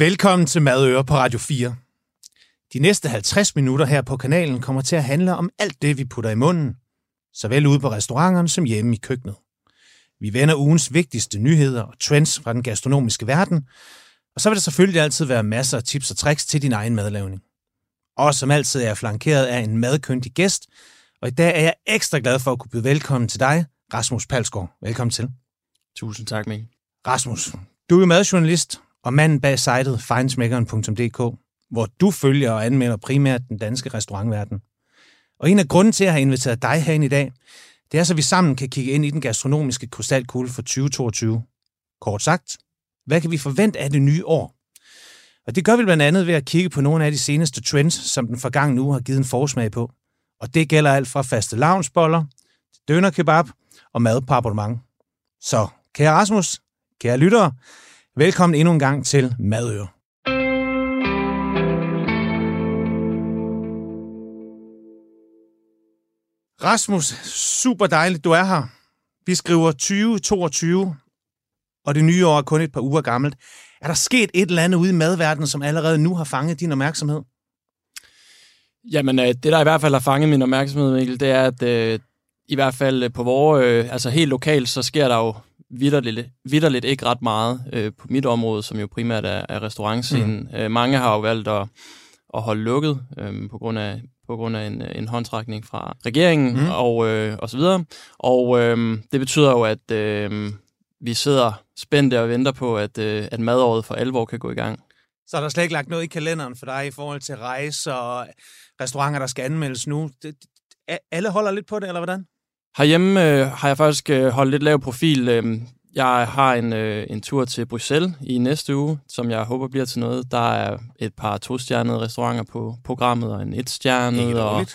Velkommen til Madøre på Radio 4. De næste 50 minutter her på kanalen kommer til at handle om alt det, vi putter i munden, såvel ude på restauranterne som hjemme i køkkenet. Vi vender ugens vigtigste nyheder og trends fra den gastronomiske verden, og så vil der selvfølgelig altid være masser af tips og tricks til din egen madlavning. Og som altid er jeg flankeret af en madkyndig gæst, og i dag er jeg ekstra glad for at kunne byde velkommen til dig, Rasmus Palsgaard. Velkommen til. Tusind tak, Mikkel. Rasmus, du er jo madjournalist og manden bag sitet fejnsmækkeren.dk, hvor du følger og anmelder primært den danske restaurantverden. Og en af grunden til at have inviteret dig herind i dag, det er så vi sammen kan kigge ind i den gastronomiske krystalkugle for 2022. Kort sagt, hvad kan vi forvente af det nye år? Og det gør vi blandt andet ved at kigge på nogle af de seneste trends, som den forgangne uge har givet en forsmag på. Og det gælder alt fra faste lavnsboller, døner kebab og mad på abonnement. Så, kære Rasmus, kære lyttere, velkommen endnu en gang til Madøre. Rasmus, super dejligt, du er her. Vi skriver 2022, og det nye år er kun et par uger gammelt. Er der sket et eller andet ude i madverdenen, som allerede nu har fanget din opmærksomhed? Jamen, øh, det der i hvert fald har fanget min opmærksomhed, Mikkel, det er, at øh, i hvert fald øh, på vores, øh, altså helt lokalt, så sker der jo vidderligt, vidderligt ikke ret meget øh, på mit område, som jo primært er, er restaurantscenen. Mm. Øh, mange har jo valgt at, at holde lukket øh, på grund af på grund af en, en håndtrækning fra regeringen mm. og, øh, og så videre. Og øh, det betyder jo, at øh, vi sidder spændte og venter på, at, øh, at madåret for alvor kan gå i gang. Så er der slet ikke lagt noget i kalenderen for dig i forhold til rejse og restauranter, der skal anmeldes nu. Det, alle holder lidt på det, eller hvordan? Herhjemme øh, har jeg faktisk øh, holdt lidt lav profil. Øh, jeg har en, øh, en tur til Bruxelles i næste uge, som jeg håber bliver til noget. Der er et par to-stjernede restauranter på programmet, og en et-stjernet, og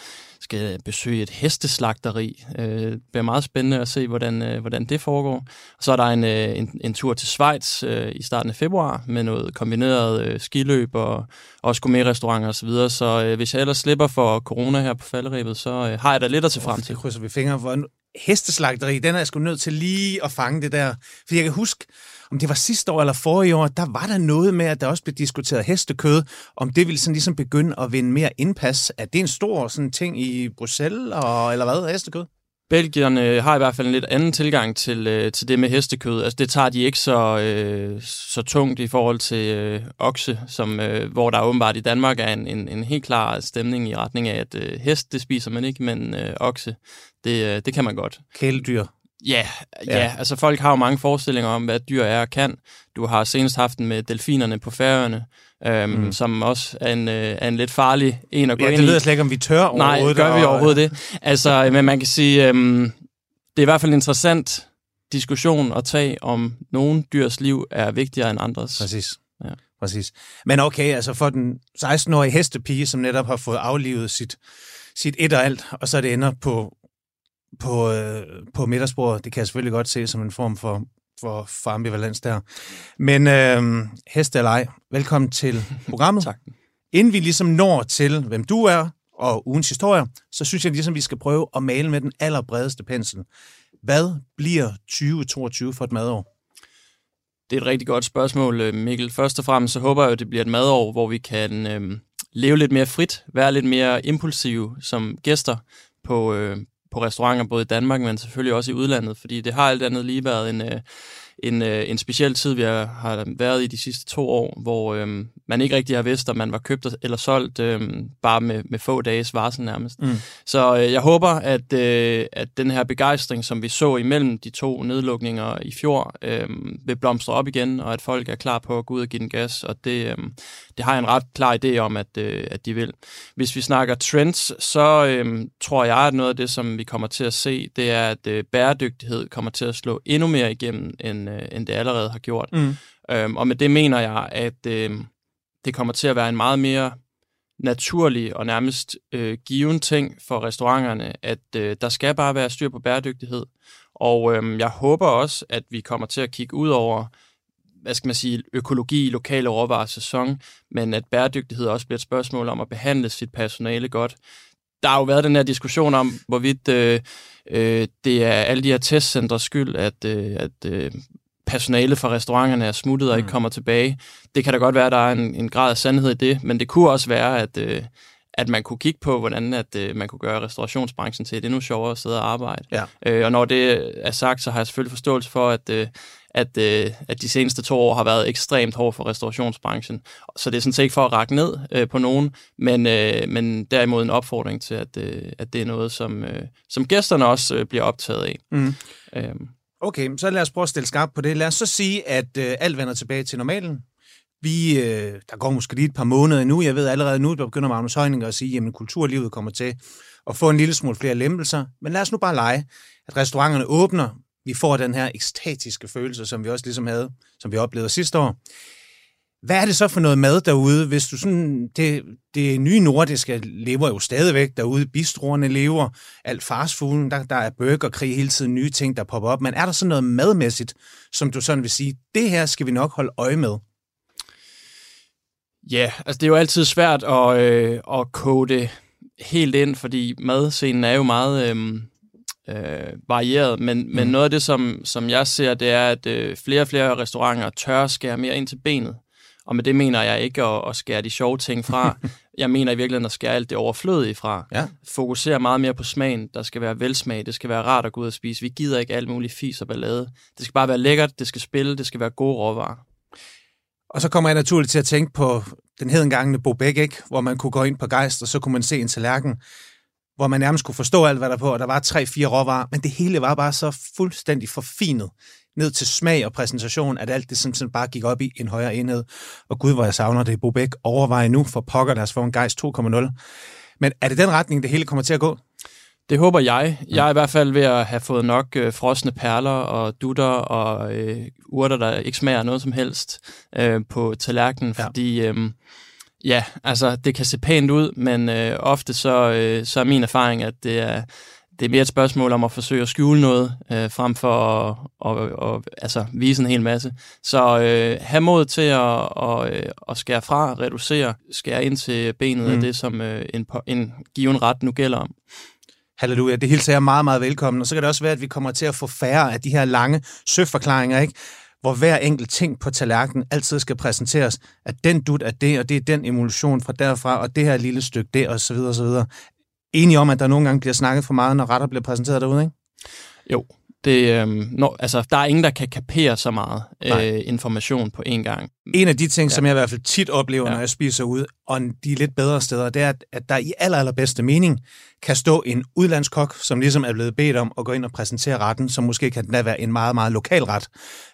skal besøge et hesteslagteri. Øh, det bliver meget spændende at se, hvordan, øh, hvordan det foregår. Og så er der en, øh, en, en tur til Schweiz øh, i starten af februar med noget kombineret øh, skiløb og også gourmet-restauranter osv. Så, videre. så øh, hvis jeg ellers slipper for corona her på falderæbet, så øh, har jeg da lidt at se frem til. Det krydser vi fingre for. En hesteslagteri, den er jeg sgu nødt til lige at fange det der. For jeg kan huske, om det var sidste år eller forrige år, der var der noget med, at der også blev diskuteret hestekød, om det ville sådan ligesom begynde at vinde mere indpas. Er det en stor sådan ting i Bruxelles, og, eller hvad, hestekød? Belgierne har i hvert fald en lidt anden tilgang til, øh, til det med hestekød. Altså det tager de ikke så, øh, så tungt i forhold til øh, okse, som, øh, hvor der åbenbart i Danmark er en, en, en helt klar stemning i retning af, at øh, hest, det spiser man ikke, men øh, okse, det, øh, det kan man godt. Kæledyr. Ja, ja, ja, altså folk har jo mange forestillinger om, hvad dyr er og kan. Du har senest haft den med delfinerne på færøerne, øhm, mm. som også er en, øh, er en lidt farlig en at gå ja, ind i. det ved jeg slet ikke, om vi tør overhovedet. Nej, gør vi overhovedet det? Altså, men man kan sige, øhm, det er i hvert fald en interessant diskussion at tage, om nogle dyrs liv er vigtigere end andres. Præcis. Ja. Præcis. Men okay, altså for den 16-årige hestepige, som netop har fået aflivet sit, sit et og alt, og så det ender på på, øh, på midtersporet. Det kan jeg selvfølgelig godt se som en form for, for, for ambivalens der. Men øh, heste eller ej, velkommen til programmet. tak. Inden vi ligesom når til, hvem du er og ugens historie, så synes jeg ligesom, vi skal prøve at male med den allerbredeste pensel. Hvad bliver 2022 for et madår? Det er et rigtig godt spørgsmål, øh, Mikkel. Først og fremmest så håber jeg, at det bliver et madår, hvor vi kan øh, leve lidt mere frit, være lidt mere impulsive som gæster på, øh, på restauranter, både i Danmark, men selvfølgelig også i udlandet, fordi det har alt andet lige været en, øh, en, øh, en speciel tid, vi har, har været i de sidste to år, hvor øh, man ikke rigtig har vidst, om man var købt eller solgt, øh, bare med, med få dages varsel nærmest. Mm. Så øh, jeg håber, at, øh, at den her begejstring, som vi så imellem de to nedlukninger i fjor, øh, vil blomstre op igen, og at folk er klar på at gå ud og give den gas, og det, øh, det har jeg en ret klar idé om, at, øh, at de vil. Hvis vi snakker trends, så øh, tror jeg, at noget af det, som vi kommer til at se, det er, at øh, bæredygtighed kommer til at slå endnu mere igennem, end, øh, end det allerede har gjort. Mm. Øhm, og med det mener jeg, at øh, det kommer til at være en meget mere naturlig og nærmest øh, given ting for restauranterne, at øh, der skal bare være styr på bæredygtighed. Og øh, jeg håber også, at vi kommer til at kigge ud over hvad skal man sige, økologi, lokale råvarer, sæson, men at bæredygtighed også bliver et spørgsmål om at behandle sit personale godt. Der har jo været den her diskussion om, hvorvidt øh, øh, det er alle de her testcentres skyld, at, øh, at øh, personale fra restauranterne er smuttet og ikke mm. kommer tilbage. Det kan da godt være, at der er en, en grad af sandhed i det, men det kunne også være, at, øh, at man kunne kigge på, hvordan at, øh, man kunne gøre restaurationsbranchen til et endnu sjovere at sidde og arbejde. Ja. Øh, og når det er sagt, så har jeg selvfølgelig forståelse for, at, øh, at, øh, at de seneste to år har været ekstremt hårdt for restaurationsbranchen. Så det er sådan set ikke for at række ned øh, på nogen, men, øh, men derimod en opfordring til, at, øh, at det er noget, som, øh, som gæsterne også øh, bliver optaget af. Mm. Øhm. Okay, så lad os prøve at stille skarpt på det. Lad os så sige, at øh, alt vender tilbage til normalen. Vi, øh, der går måske lige et par måneder nu. Jeg ved allerede nu, der begynder Magnus Højninger at sige, at kulturlivet kommer til at få en lille smule flere lempelser. Men lad os nu bare lege, at restauranterne åbner. Vi får den her ekstatiske følelse, som vi også ligesom havde, som vi oplevede sidste år. Hvad er det så for noget mad derude, hvis du sådan, det, det nye nordiske lever jo stadigvæk derude, bistroerne lever, alt fastfooden, der, der er burgerkrig hele tiden, nye ting, der popper op, men er der så noget madmæssigt, som du sådan vil sige, det her skal vi nok holde øje med? Ja, altså det er jo altid svært at, øh, at kode helt ind, fordi madscenen er jo meget øh, øh, varieret, men, mm. men noget af det, som, som jeg ser, det er, at øh, flere og flere restauranter tør skære mere ind til benet. Og med det mener jeg ikke at, at skære de sjove ting fra. jeg mener i virkeligheden at skære alt det overflødige fra. Ja. Fokusere meget mere på smagen. Der skal være velsmag. Det skal være rart at gå ud og spise. Vi gider ikke alt muligt fis og ballade. Det skal bare være lækkert. Det skal spille. Det skal være gode råvarer. Og så kommer jeg naturligt til at tænke på den hedengangende Bobæk, ikke? hvor man kunne gå ind på Geist, og så kunne man se en tallerken, hvor man nærmest kunne forstå alt, hvad der på, og der var tre-fire råvarer, men det hele var bare så fuldstændig forfinet ned til smag og præsentation, at alt det simpelthen bare gik op i en højere enhed. Og gud, hvor jeg savner det, Bobæk overvejer nu for pokker deres for en Geist 2.0. Men er det den retning, det hele kommer til at gå? Det håber jeg. Jeg er i hvert fald ved at have fået nok øh, frosne perler og dutter og øh, urter, der ikke smager noget som helst øh, på tallerkenen, ja. fordi øh, ja, altså det kan se pænt ud, men øh, ofte så, øh, så er min erfaring, at det er, det er mere et spørgsmål om at forsøge at skjule noget, øh, frem for at og, og, altså, vise en hel masse. Så øh, have mod til at, og, øh, at skære fra, reducere, skære ind til benet mm. af det, som øh, en, en given ret nu gælder om. Halleluja, det hilser jeg meget, meget velkommen. Og så kan det også være, at vi kommer til at få færre af de her lange søforklaringer, ikke? hvor hver enkelt ting på tallerkenen altid skal præsenteres, at den dut er det, og det er den emulsion fra derfra, og det her lille stykke det, og så videre, og så videre. Enige om, at der nogle gange bliver snakket for meget, når retter bliver præsenteret derude, ikke? Jo, det, øhm, når, altså, der er ingen, der kan kapere så meget øh, information på én gang. En af de ting, ja. som jeg i hvert fald tit oplever, ja. når jeg spiser ud, og de lidt bedre steder, det er, at der i aller, allerbedste mening kan stå en udlandskok, som ligesom er blevet bedt om at gå ind og præsentere retten, som måske kan den være en meget, meget lokal ret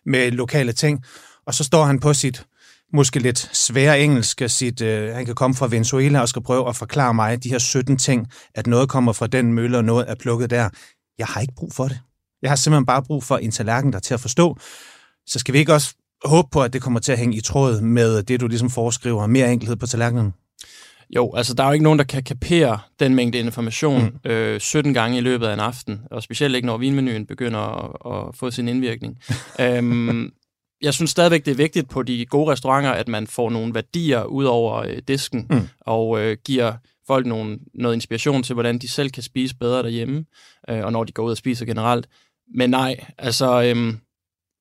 med lokale ting. Og så står han på sit måske lidt svære engelsk, sit, øh, han kan komme fra Venezuela og skal prøve at forklare mig de her 17 ting, at noget kommer fra den mølle, og noget er plukket der. Jeg har ikke brug for det. Jeg har simpelthen bare brug for en tallerken, der er til at forstå. Så skal vi ikke også håbe på, at det kommer til at hænge i tråd med det, du ligesom foreskriver, mere enkelhed på tallerkenen? Jo, altså der er jo ikke nogen, der kan kapere den mængde information mm. øh, 17 gange i løbet af en aften, og specielt ikke når vinmenuen begynder at, at få sin indvirkning. øhm, jeg synes stadigvæk, det er vigtigt på de gode restauranter, at man får nogle værdier ud over øh, disken, mm. og øh, giver folk nogle, noget inspiration til, hvordan de selv kan spise bedre derhjemme, øh, og når de går ud og spiser generelt. Men nej, altså øhm,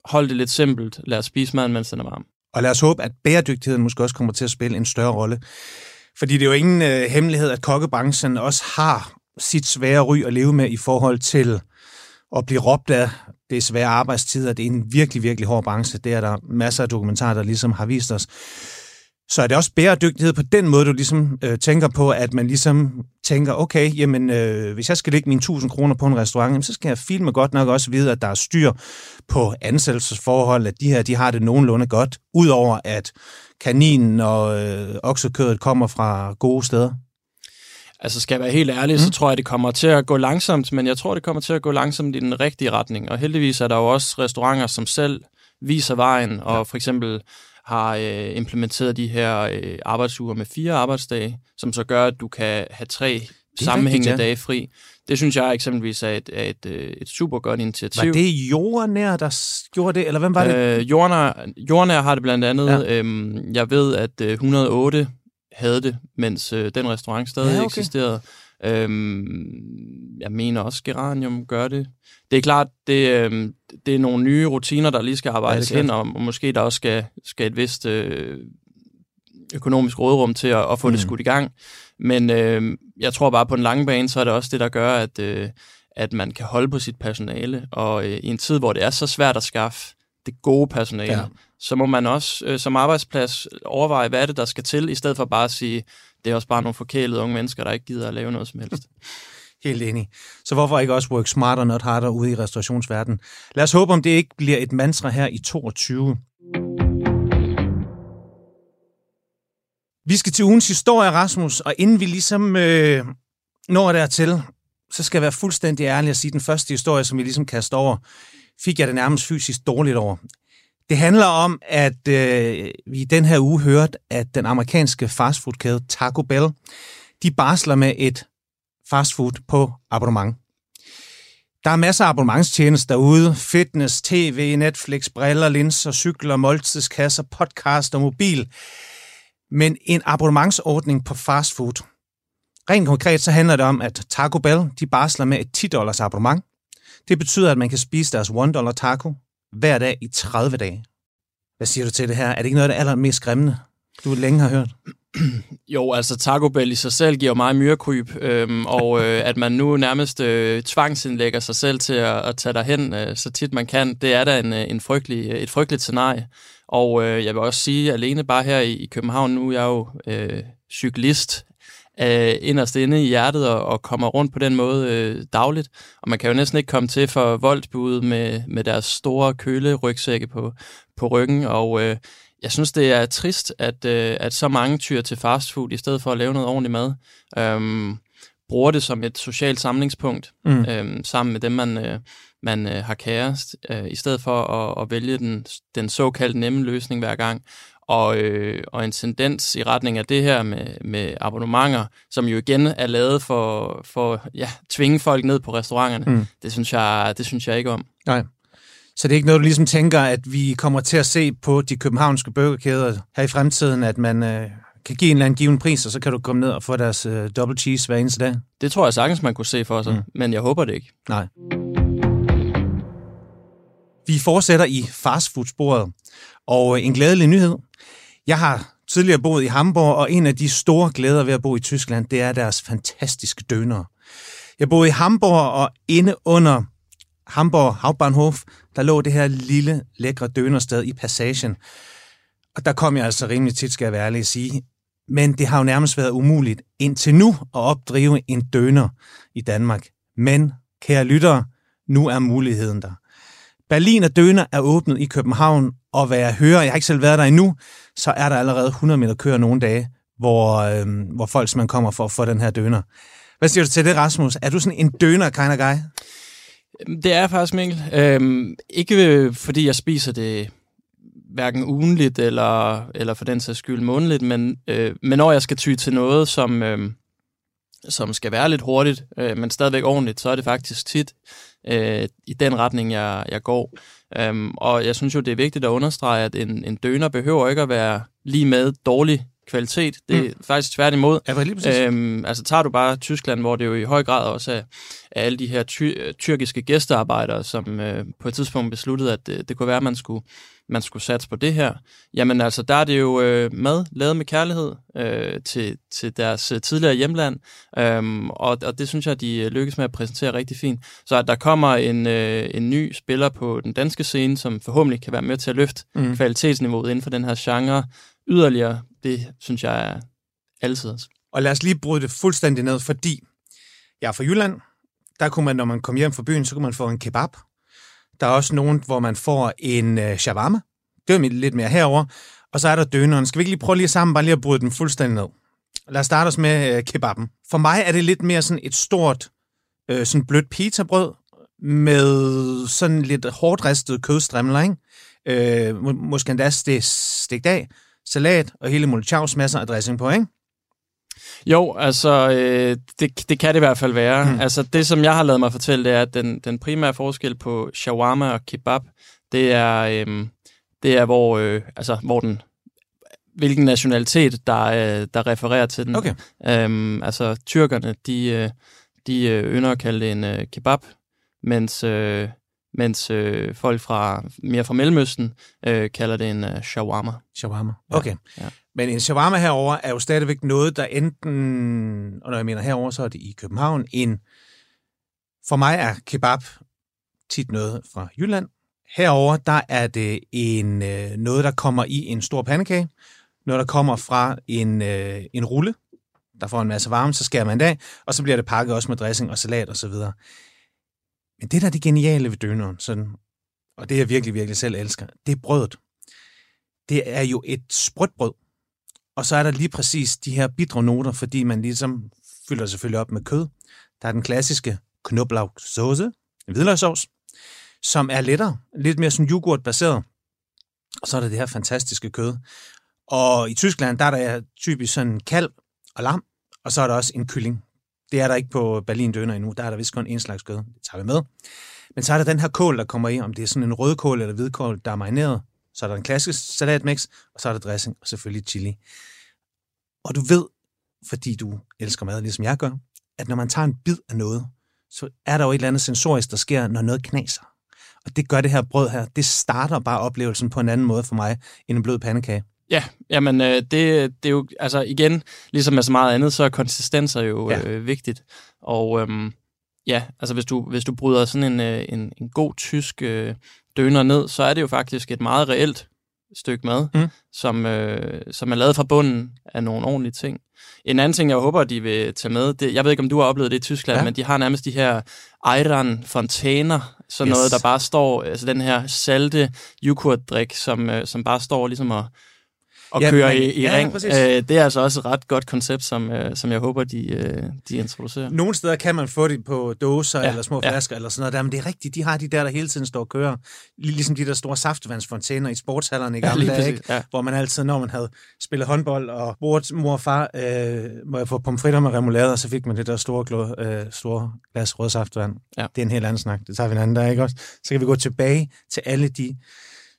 hold det lidt simpelt. Lad os spise maden, mens den er varm. Og lad os håbe, at bæredygtigheden måske også kommer til at spille en større rolle. Fordi det er jo ingen øh, hemmelighed, at kokkebranchen også har sit svære ry at leve med i forhold til at blive råbt af det er svære arbejdstider. Det er en virkelig, virkelig hård branche. Det er der masser af dokumentarer, der ligesom har vist os. Så er det også bæredygtighed på den måde, du ligesom øh, tænker på, at man ligesom tænker, okay, jamen, øh, hvis jeg skal lægge mine 1000 kroner på en restaurant, jamen, så skal jeg filme godt nok også vide, at der er styr på ansættelsesforhold, at de her, de har det nogenlunde godt, udover at kaninen og øh, oksekødet kommer fra gode steder. Altså skal jeg være helt ærlig, mm. så tror jeg, det kommer til at gå langsomt, men jeg tror, det kommer til at gå langsomt i den rigtige retning. Og heldigvis er der jo også restauranter, som selv viser vejen, og ja. for eksempel har øh, implementeret de her øh, arbejdsuger med fire arbejdsdage, som så gør, at du kan have tre sammenhængende rigtigt, ja. dage fri. Det synes jeg eksempelvis er et, er et, øh, et super godt initiativ. Var det Jordnær, der gjorde det, eller hvem var det? Øh, Jordnær, Jordnær har det blandt andet. Ja. Øhm, jeg ved, at øh, 108 havde det, mens øh, den restaurant stadig ja, okay. eksisterede. Øhm, jeg mener også, Geranium gør det. Det er klart, det, øhm, det er nogle nye rutiner, der lige skal arbejdes ja, ind, og, og måske der også skal, skal et vist øh, økonomisk rådrum til at, at få mm. det skudt i gang. Men øh, jeg tror bare på den lange bane, så er det også det, der gør, at, øh, at man kan holde på sit personale. Og øh, i en tid, hvor det er så svært at skaffe det gode personale, ja så må man også øh, som arbejdsplads overveje, hvad er det, der skal til, i stedet for bare at sige, det er også bare nogle forkælede unge mennesker, der ikke gider at lave noget som helst. Helt enig. Så hvorfor ikke også work smarter, not harder ude i restaurationsverdenen? Lad os håbe, om det ikke bliver et mantra her i 22. Vi skal til ugens historie, Rasmus, og inden vi ligesom øh, når dertil, så skal jeg være fuldstændig ærlig og sige, at den første historie, som vi ligesom kaster over, fik jeg det nærmest fysisk dårligt over. Det handler om, at øh, vi den her uge hørte, at den amerikanske fastfoodkæde Taco Bell, de barsler med et fastfood på abonnement. Der er masser af abonnementstjenester derude. Fitness, tv, Netflix, briller, linser, cykler, måltidskasser, podcast og mobil. Men en abonnementsordning på fastfood. Rent konkret så handler det om, at Taco Bell de barsler med et 10 dollars abonnement. Det betyder, at man kan spise deres 1 dollar taco hver dag i 30 dage. Hvad siger du til det her? Er det ikke noget af det allermest skræmmende, du længe har hørt? Jo, altså Taco Bell i sig selv giver mig myrekryb, øhm, og øh, at man nu nærmest øh, tvangsindlægger sig selv til at, at tage derhen øh, så tit man kan, det er da en, øh, en frygtelig, et frygteligt scenarie. Og øh, jeg vil også sige, alene bare her i, i København, nu er jeg jo øh, cyklist øh, inderst inde i hjertet og, og kommer rundt på den måde øh, dagligt. Og man kan jo næsten ikke komme til for voldsbuddet med, med deres store kølerygsække på, på ryggen. Og øh, jeg synes, det er trist, at, øh, at så mange tyr til fastfood i stedet for at lave noget ordentligt mad. Øhm, bruger det som et socialt samlingspunkt mm. øhm, sammen med dem, man, øh, man øh, har kærest, øh, i stedet for at, at vælge den, den såkaldte nemme løsning hver gang og, øh, og en tendens i retning af det her med, med abonnementer, som jo igen er lavet for, for ja, tvinge folk ned på restauranterne. Mm. Det, synes jeg, det synes jeg ikke om. Nej. Så det er ikke noget, du ligesom tænker, at vi kommer til at se på de københavnske burgerkæder her i fremtiden, at man øh, kan give en eller anden given pris, og så kan du komme ned og få deres øh, double cheese hver eneste dag? Det tror jeg sagtens, man kunne se for sig, mm. men jeg håber det ikke. Nej. Vi fortsætter i fastfood-sporet, og en glædelig nyhed. Jeg har tidligere boet i Hamburg, og en af de store glæder ved at bo i Tyskland, det er deres fantastiske døner. Jeg boede i Hamburg, og inde under Hamburg Hauptbahnhof, der lå det her lille, lækre dønersted i Passagen. Og der kom jeg altså rimelig tit, skal jeg være ærlig at sige. Men det har jo nærmest været umuligt indtil nu at opdrive en døner i Danmark. Men, kære lyttere, nu er muligheden der. Berlin og Døner er åbnet i København, og hvad jeg hører, jeg har ikke selv været der endnu, så er der allerede 100 meter køer nogle dage, hvor, øh, hvor folk man kommer for at få den her døner. Hvad siger du til det, Rasmus? Er du sådan en døner kind of guy? Det er faktisk, Mikkel. Øhm, ikke fordi jeg spiser det hverken ugenligt eller, eller for den sags skyld månedligt, men, øh, men når jeg skal ty til noget, som, øh, som skal være lidt hurtigt, øh, men stadigvæk ordentligt, så er det faktisk tit øh, i den retning, jeg, jeg går. Um, og jeg synes jo, det er vigtigt at understrege, at en, en døner behøver ikke at være lige med dårlig kvalitet. Det er mm. faktisk tværtimod. Ja, lige præcis. Øhm, altså tager du bare Tyskland, hvor det jo i høj grad også er, er alle de her ty- tyrkiske gæstearbejdere, som øh, på et tidspunkt besluttede, at det, det kunne være, at man skulle, man skulle satse på det her. Jamen altså, der er det jo øh, mad lavet med kærlighed øh, til, til deres øh, tidligere hjemland, øhm, og, og det synes jeg, de øh, lykkes med at præsentere rigtig fint. Så at der kommer en, øh, en ny spiller på den danske scene, som forhåbentlig kan være med til at løfte mm. kvalitetsniveauet inden for den her genre yderligere, det synes jeg er altid. Og lad os lige bryde det fuldstændig ned, fordi jeg er fra Jylland. Der kunne man, når man kom hjem fra byen, så kunne man få en kebab. Der er også nogen, hvor man får en øh, shawarma. Det er lidt mere herover. Og så er der døneren. Skal vi ikke lige prøve lige sammen, bare lige at bryde den fuldstændig ned? Lad os starte os med øh, kebaben. For mig er det lidt mere sådan et stort, øh, sådan blødt pitabrød med sådan lidt hårdt ristet kødstrimler, ikke? Øh, må, måske endda stegt af salat og hele Molchavs masser af dressing på, ikke? Jo, altså, øh, det, det kan det i hvert fald være. Mm. Altså, det, som jeg har lavet mig fortælle, det er, at den, den primære forskel på shawarma og kebab, det er, øh, det er hvor, øh, altså, hvor den hvilken nationalitet, der, øh, der refererer til den. Okay. Øhm, altså, tyrkerne, de, øh, de øh, ynder at kalde det en øh, kebab, mens, øh, mens øh, folk fra mere fra Mellemøsten øh, kalder det en øh, shawarma. Shawarma. Okay. ja. Men en shawarma herover er jo stadigvæk noget, der enten, og når jeg mener herover, så er det i København, en, for mig er kebab tit noget fra Jylland. Herover der er det en, øh, noget, der kommer i en stor pandekage, noget, der kommer fra en, øh, en rulle, der får en masse varme, så skærer man det af, og så bliver det pakket også med dressing og salat og så videre. Men det, der er det geniale ved døneren, sådan, og det jeg virkelig, virkelig selv elsker, det er brødet. Det er jo et sprødt brød, og så er der lige præcis de her bitre noter, fordi man ligesom fylder selvfølgelig op med kød. Der er den klassiske knoblauchsauce, en hvidløgssovs, som er lettere, lidt mere sådan yoghurtbaseret. Og så er der det her fantastiske kød. Og i Tyskland, der er der typisk sådan kalv og lam, og så er der også en kylling. Det er der ikke på Berlin Døner endnu. Der er der vist kun en slags kød. Det tager vi med. Men så er der den her kål, der kommer i, om det er sådan en rødkål eller hvidkål, der er marineret. Så er der en klassisk salatmix, og så er der dressing, og selvfølgelig chili. Og du ved, fordi du elsker mad, ligesom jeg gør, at når man tager en bid af noget, så er der jo et eller andet sensorisk, der sker, når noget knaser. Og det gør det her brød her. Det starter bare oplevelsen på en anden måde for mig, end en blød pandekage. Ja, jamen øh, det, det er jo, altså igen, ligesom med så meget andet, så er konsistenser jo Ja. øh, vigtigt. Og øhm, ja, altså hvis du, hvis du bryder sådan en, øh, en, en god tysk øh, døner ned, så er det jo faktisk et meget reelt stykke mad, Mm. som, øh, som er lavet fra bunden af nogle ordentlige ting. En anden ting, jeg håber, de vil tage med, det, jeg ved ikke, om du har oplevet det i Tyskland, Ja. men de har nærmest de her Eiran fontæner, sådan yes. noget, der bare står, altså den her salte yoghurtdrik, som, øh, som bare står ligesom og, og Ja, ja, kører men- i, i ja, ring. præcis. Øh, det er altså også et ret godt koncept, som, øh, som jeg håber, de, øh, de introducerer. Nogle steder kan man få det på dåser ja, Ja, eller små ja. flasker eller sådan noget der, men det er rigtigt, de har de der, der hele tiden står og kører. Lig- Ligesom de der store saftevandsfontæner i sportshallerne i Ja, gamle lige dage, ikke? ja. hvor man altid, når man havde spillet håndbold, og mor, mor og far øh, må jeg få pomfritter med remoulade, og så fik man det der store, glo, øh, store glas rød saftvand. Ja. Det er en helt anden snak. Det tager vi en anden dag, ikke også? Så kan vi gå tilbage til alle de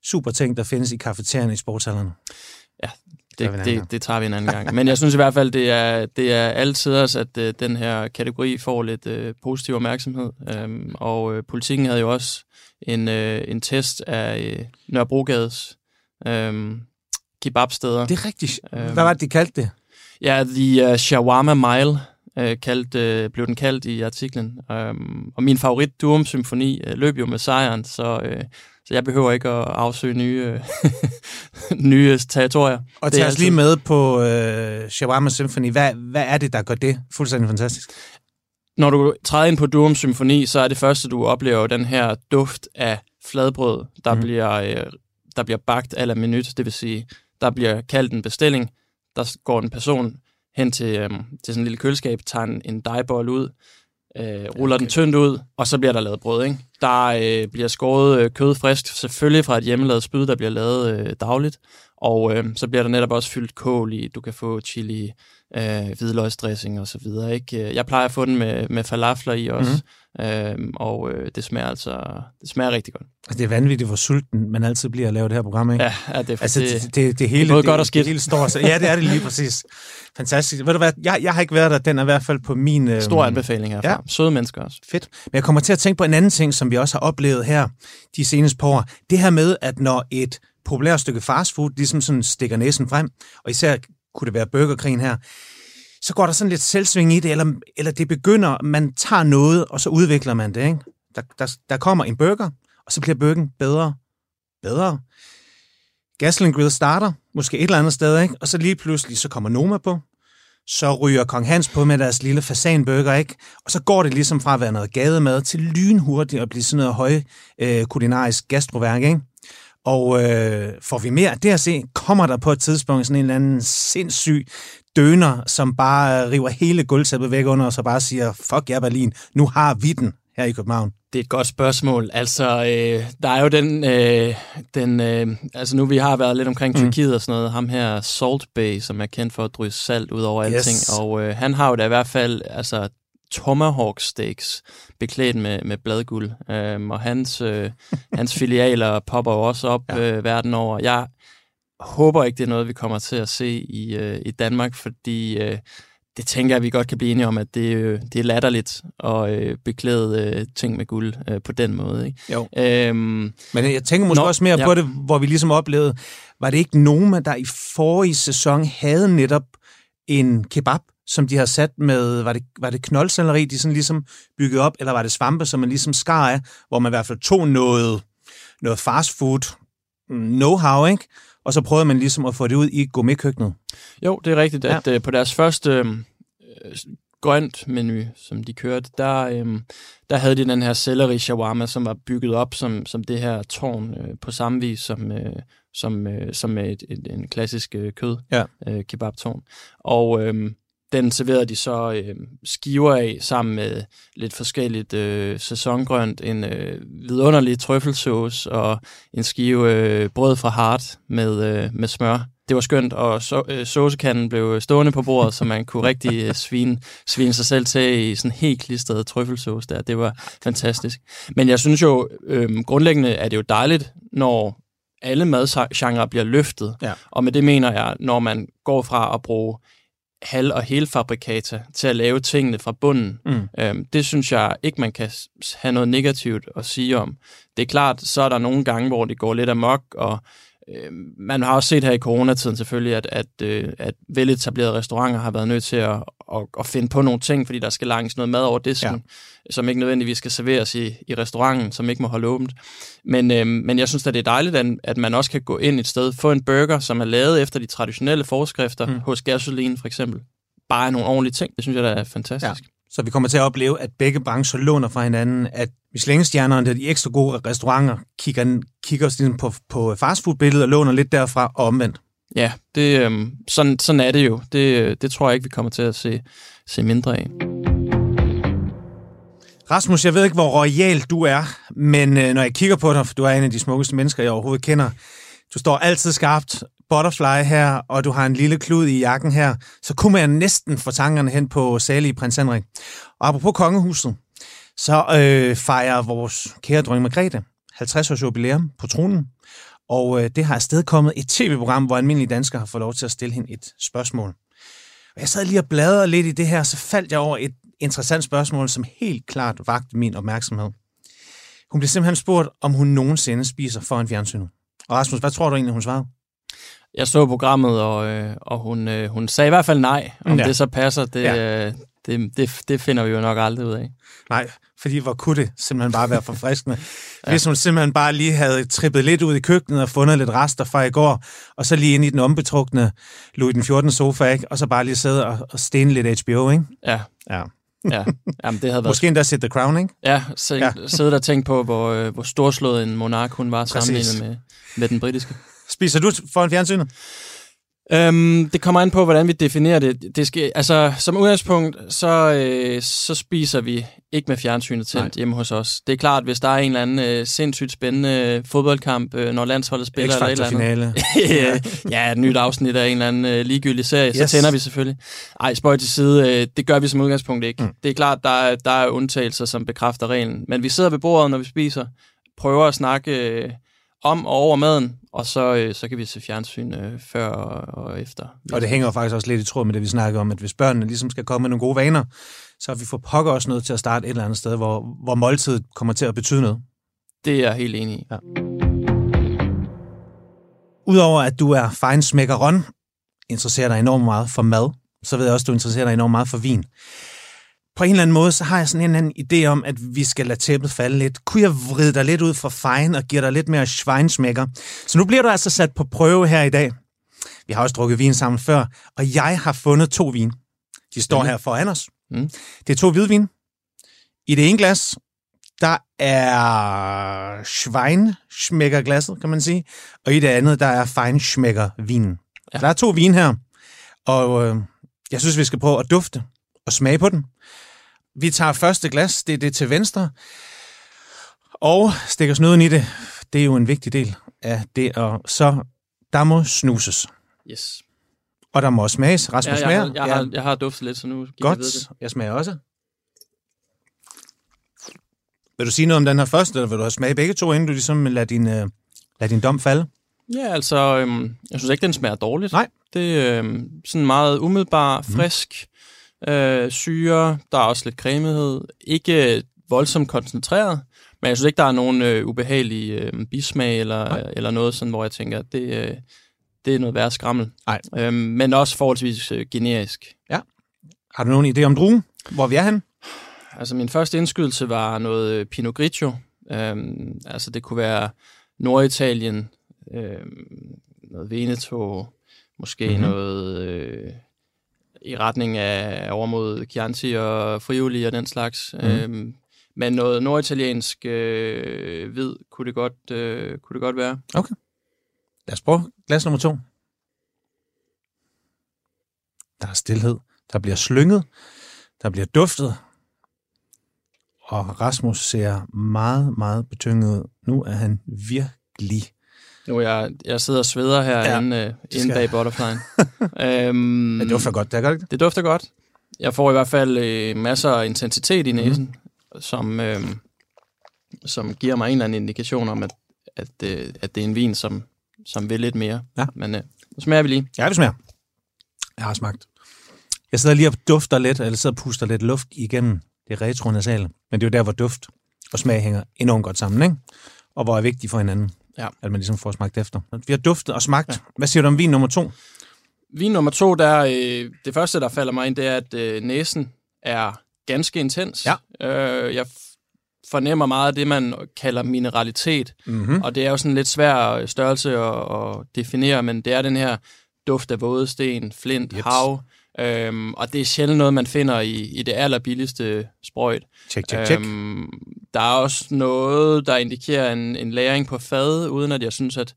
super ting, der findes i kafeterierne i sportshallerne. En Det, gang. det, det tager vi en anden gang. Men jeg synes i hvert fald, det er, det er altid også, at øh, den her kategori får lidt øh, positiv opmærksomhed. Øhm, og øh, politikken havde jo også en, øh, en test af øh, Nørrebrogades øh, kebabsteder. Det er rigtigt. Øhm. Hvad var det, de kaldte det? Ja, The uh, Shawarma Mile øh, kaldt, øh, blev den kaldt i artiklen. Um, og min favorit Durum Symfoni øh, løb jo med sejren, så, øh, så jeg behøver ikke at afsøge nye, øh, nye territorier. Og tag os lige med på øh, Shawarma Symphony. Hvad, hvad er det, der gør det fuldstændig fantastisk? Når du træder ind på Durum Symfoni, så er det første, du oplever den her duft af fladbrød, der, mm. bliver, øh, der bliver bagt a la minut. Det vil sige, der bliver kaldt en bestilling. Der går en person hen til, øh, til sådan en lille køleskab, tager en, en dejbold ud, øh, ruller okay. den tyndt ud, og så bliver der lavet brød. Ikke? Der øh, bliver skåret øh, kød frisk, selvfølgelig fra et hjemmelavet spyd, der bliver lavet øh, dagligt. Og øh, så bliver der netop også fyldt kål i. Du kan få chili, øh, hvidløgsdressing og så videre. Ikke? Øh, Jeg plejer at få den med, med falafler i også, mm-hmm. øh, og øh, det smager altså det smager rigtig godt. Altså, det er vanvittigt, hvor sulten man altid bliver at lave det her program, ikke? Ja, ja det, Altså, det, det, det, det hele, både det, godt og skidt. Det hele står så. Ja, det er det lige præcis. Fantastisk. Ved du hvad, jeg, jeg har ikke været der. Den er i hvert fald på min... Øh, stor anbefaling herfra. Ja. Søde mennesker også. Fedt. Men jeg kommer til at tænke på en anden ting, som vi også har oplevet her de seneste par år. Det her med, at når et populært stykke fastfood ligesom sådan stikker næsen frem, og især kunne det være burgerkrigen her, så går der sådan lidt selvsving i det, eller, eller det begynder, man tager noget, og så udvikler man det. Ikke? Der, der, der kommer en burger, og så bliver burgeren bedre, bedre. Gasoline Grill starter, måske et eller andet sted, ikke? og så lige pludselig, så kommer Noma på, så ryger Kong Hans på med deres lille fasanburger, ikke? Og så går det ligesom fra at være noget gademad til lynhurtigt at blive sådan noget høj øh, kulinarisk gastroværk, ikke? Og øh, får vi mere af det at se, kommer der på et tidspunkt sådan en eller anden sindssyg døner, som bare river hele gulvtæppet væk under os og bare siger, fuck ja Berlin, nu har vi den her i København. Det er et godt spørgsmål. Altså, øh, der er jo den, øh, den øh, altså nu vi har været lidt omkring Mm. Tyrkiet og sådan noget, ham her Salt Bay, som er kendt for at drysse salt ud over Yes. alting, og øh, han har jo da i hvert fald, altså, tomahawk steaks beklædt med, med bladguld, øhm, og hans, øh, hans filialer popper jo også op Ja. øh, verden over. Jeg håber ikke, det er noget, vi kommer til at se i, øh, i Danmark, fordi øh, det tænker jeg, vi godt kan blive enige om, at det, øh, det er latterligt at øh, beklæde øh, ting med guld øh, på den måde. Ikke? Jo. Øhm, Men jeg tænker måske Nå, også mere ja. på det, hvor vi ligesom oplevede, var det ikke nogen, der i forrige sæson havde netop en kebab, som de har sat med, var det, var det knoldselleri, de sådan ligesom byggede op, eller var det svampe, som man ligesom skar af, hvor man i hvert fald tog noget, noget fast food know-how, ikke? Og så prøvede man ligesom at få det ud i gourmetkøkkenet. Jo, det er rigtigt, at ja. Øh, på deres første øh, grønt menu, som de kørte, der, øh, der havde de den her celery shawarma, som var bygget op som, som det her tårn øh, på samme vis som, øh, som, øh, som et, et, en klassisk øh, kød ja. øh, kebab-tårn. Og øh, den serverede de så øh, skiver af sammen med lidt forskelligt øh, sæsongrønt, en øh, vidunderlig trøffelsauce og en skive øh, brød fra Hart med, øh, med smør. Det var skønt, og så, øh, saucekanden blev stående på bordet, så man kunne rigtig øh, svine, svine sig selv til i sådan helt klistret trøffelsauce der. Det var fantastisk. Men jeg synes jo, øh, grundlæggende er det jo dejligt, når alle madgenre bliver løftet. Ja. Og med det mener jeg, når man går fra at bruge halv- og helfabrikata til at lave tingene fra bunden. Mm. Øhm, det synes jeg ikke, man kan have noget negativt at sige om. Det er klart, så er der nogle gange, hvor det går lidt amok, og øh, man har også set her i coronatiden selvfølgelig, at, at, øh, at veletablerede restauranter har været nødt til at, at, at finde på nogle ting, fordi der skal langs noget mad over disken, ja. som ikke nødvendigvis skal serveres i, i restauranten, som ikke må holde åbent. Men, øh, men jeg synes at det er dejligt, at, at man også kan gå ind et sted, få en burger, som er lavet efter de traditionelle forskrifter, mm. hos gasolin for eksempel. Bare nogle ordentlige ting. Det synes jeg, der er fantastisk. Ja. Så vi kommer til at opleve, at begge brancher låner fra hinanden, at Michelin-stjernerne, de ekstra gode restauranter, kigger, kigger på, på fastfood-billedet og låner lidt derfra og omvendt. Ja, det, øh, sådan, sådan er det jo. Det, det tror jeg ikke, vi kommer til at se, se mindre af. Rasmus, jeg ved ikke, hvor royal du er, men øh, når jeg kigger på dig, for du er en af de smukkeste mennesker, jeg overhovedet kender, du står altid skarpt, butterfly her, og du har en lille klud i jakken her, så kunne man næsten få tankerne hen på salige prins Henrik. Og apropos kongehuset, så øh, fejrer vores kære dronning Margrethe 50 års jubilæum på tronen, og øh, det har afstedkommet et tv-program, hvor almindelige danskere har fået lov til at stille hende et spørgsmål. Og jeg sad lige og bladrede lidt i det her, så faldt jeg over et interessant spørgsmål, som helt klart vagte min opmærksomhed. Hun blev simpelthen spurgt, om hun nogensinde spiser foran fjernsynet. Og Rasmus, hvad tror du egentlig, hun svarede? Jeg så programmet, og, øh, og hun, øh, hun sagde i hvert fald nej. Om ja. det så passer, det, ja. øh, det, det, det finder vi jo nok aldrig ud af. Nej, fordi hvor kunne det simpelthen bare være forfriskende. ja. Hvis hun simpelthen bare lige havde trippet lidt ud i køkkenet og fundet lidt rester fra i går, og så lige ind i den ombetrukne Louis den 14. sofa, ikke? og så bare lige sidde og, og stene lidt HBO, ikke? Ja. Ja. Ja, Jamen, det havde været... Måske endda set The Crown, ikke? Ja, så, ja. sidde og tænke på, hvor, øh, hvor storslået en monark hun var sammenlignet med, med den britiske. Spiser du foran fjernsynet? Øhm, det kommer an på, hvordan vi definerer det. det skal, altså, som udgangspunkt, så, øh, så spiser vi ikke med fjernsynet tændt Nej. hjemme hos os. Det er klart, hvis der er en eller anden øh, sindssygt spændende fodboldkamp, øh, når landsholdet spiller eller et eller andet. finale. ja, et nyt afsnit af en eller anden øh, ligegyldig serie, yes. så tænder vi selvfølgelig. Ej, spøj til side, øh, det gør vi som udgangspunkt ikke. Mm. Det er klart, der er, der er undtagelser, som bekræfter reglen. Men vi sidder ved bordet, når vi spiser, prøver at snakke øh, om og over maden, og så, øh, så kan vi se fjernsyn øh, før og, og efter. Og det hænger faktisk også lidt i tråd med det, vi snakker om, at hvis børnene ligesom skal komme med nogle gode vaner, så vi fået pokker også noget til at starte et eller andet sted, hvor, hvor måltid kommer til at betyde noget. Det er jeg helt enig i. Ja. Udover at du er fejnsmækkeron, interesserer dig enormt meget for mad, så ved jeg også, at du interesserer dig enormt meget for vin på en eller anden måde, så har jeg sådan en anden idé om, at vi skal lade tæppet falde lidt. Kunne jeg vride dig lidt ud fra fejn og give dig lidt mere schweinsmækker? Så nu bliver du altså sat på prøve her i dag. Vi har også drukket vin sammen før, og jeg har fundet to vin. De står mm. her foran os. Mm. Det er to hvidvin. I det ene glas, der er schweinsmækker glasset, kan man sige. Og i det andet, der er feinschmecker vinen. Ja. der er to vin her, og øh, jeg synes, vi skal prøve at dufte og smage på den. Vi tager første glas, det er det til venstre, og stikker snuden i det. Det er jo en vigtig del af det, og så der må snuses. Yes. Og der må også smages. Rasmus ja, jeg, har, jeg, har, jeg har duftet lidt, så nu Godt, jeg, det. jeg smager også. Vil du sige noget om den her første, eller vil du have smage begge to, inden du ligesom lader din, uh, lader din dom falde? Ja, altså, øhm, jeg synes ikke, den smager dårligt. Nej. Det er øhm, sådan meget umiddelbar, frisk, øh, syre, der er også lidt cremighed. Ikke voldsomt koncentreret, men jeg synes ikke, der er nogen øh, ubehagelig øh, bismag eller, eller noget sådan, hvor jeg tænker, at det, øh, det er noget værre skrammel. Nej. Øhm, men også forholdsvis øh, generisk. Har du nogen idé om druen? Hvor vi er hen? Altså min første indskydelse var noget øh, Pinot Grigio. Øhm, altså det kunne være Norditalien, øhm, noget Veneto, måske Mhm. mm-hmm. noget øh, i retning af over mod Chianti og Friuli og den slags. Mm. Øhm, men noget norditaliensk øh, hvid kunne det, godt, øh, kunne det godt være. Lad os prøve glas nummer to. Der er stillhed. Der bliver slynget. Der bliver duftet. Og Rasmus ser meget, meget betynget ud. Nu er han virkelig... Nu jeg, jeg sidder og sveder her Ja, øh, inde bag butterflyen. øhm, det dufter godt, det godt ikke det? Det dufter godt. Jeg får i hvert fald øh, masser af intensitet i næsen, mm. som, øh, som giver mig en eller anden indikation om, at, at, øh, at det er en vin, som, som vil lidt mere. Ja. Men øh, nu smager vi lige. Ja, det smager. Jeg har smagt. Jeg sidder lige og dufter lidt, eller sidder og puster lidt luft igennem det retronasale. Men det er jo der, hvor duft og smag hænger enormt godt sammen, ikke? Og hvor er vigtigt for hinanden, Ja. at man ligesom får smagt efter. Vi har duftet og smagt. Ja. Hvad siger du om vin nummer to? Vin nummer to, der, øh, det første, der falder mig ind, det er, at øh, næsen er ganske intens. Ja. Øh, jeg fornemmer meget af det, man kalder mineralitet. Mm-hmm. Og det er jo sådan en lidt svær størrelse at, at definere, men det er den her duft af våde sten, flint. Jeps. hav. Øhm, og det er sjældent noget, man finder i, i det allerbilligste sprøjt. Tjek, tjek, tjek. Øhm, der er også noget, der indikerer en, en læring på fad, uden at jeg synes, at,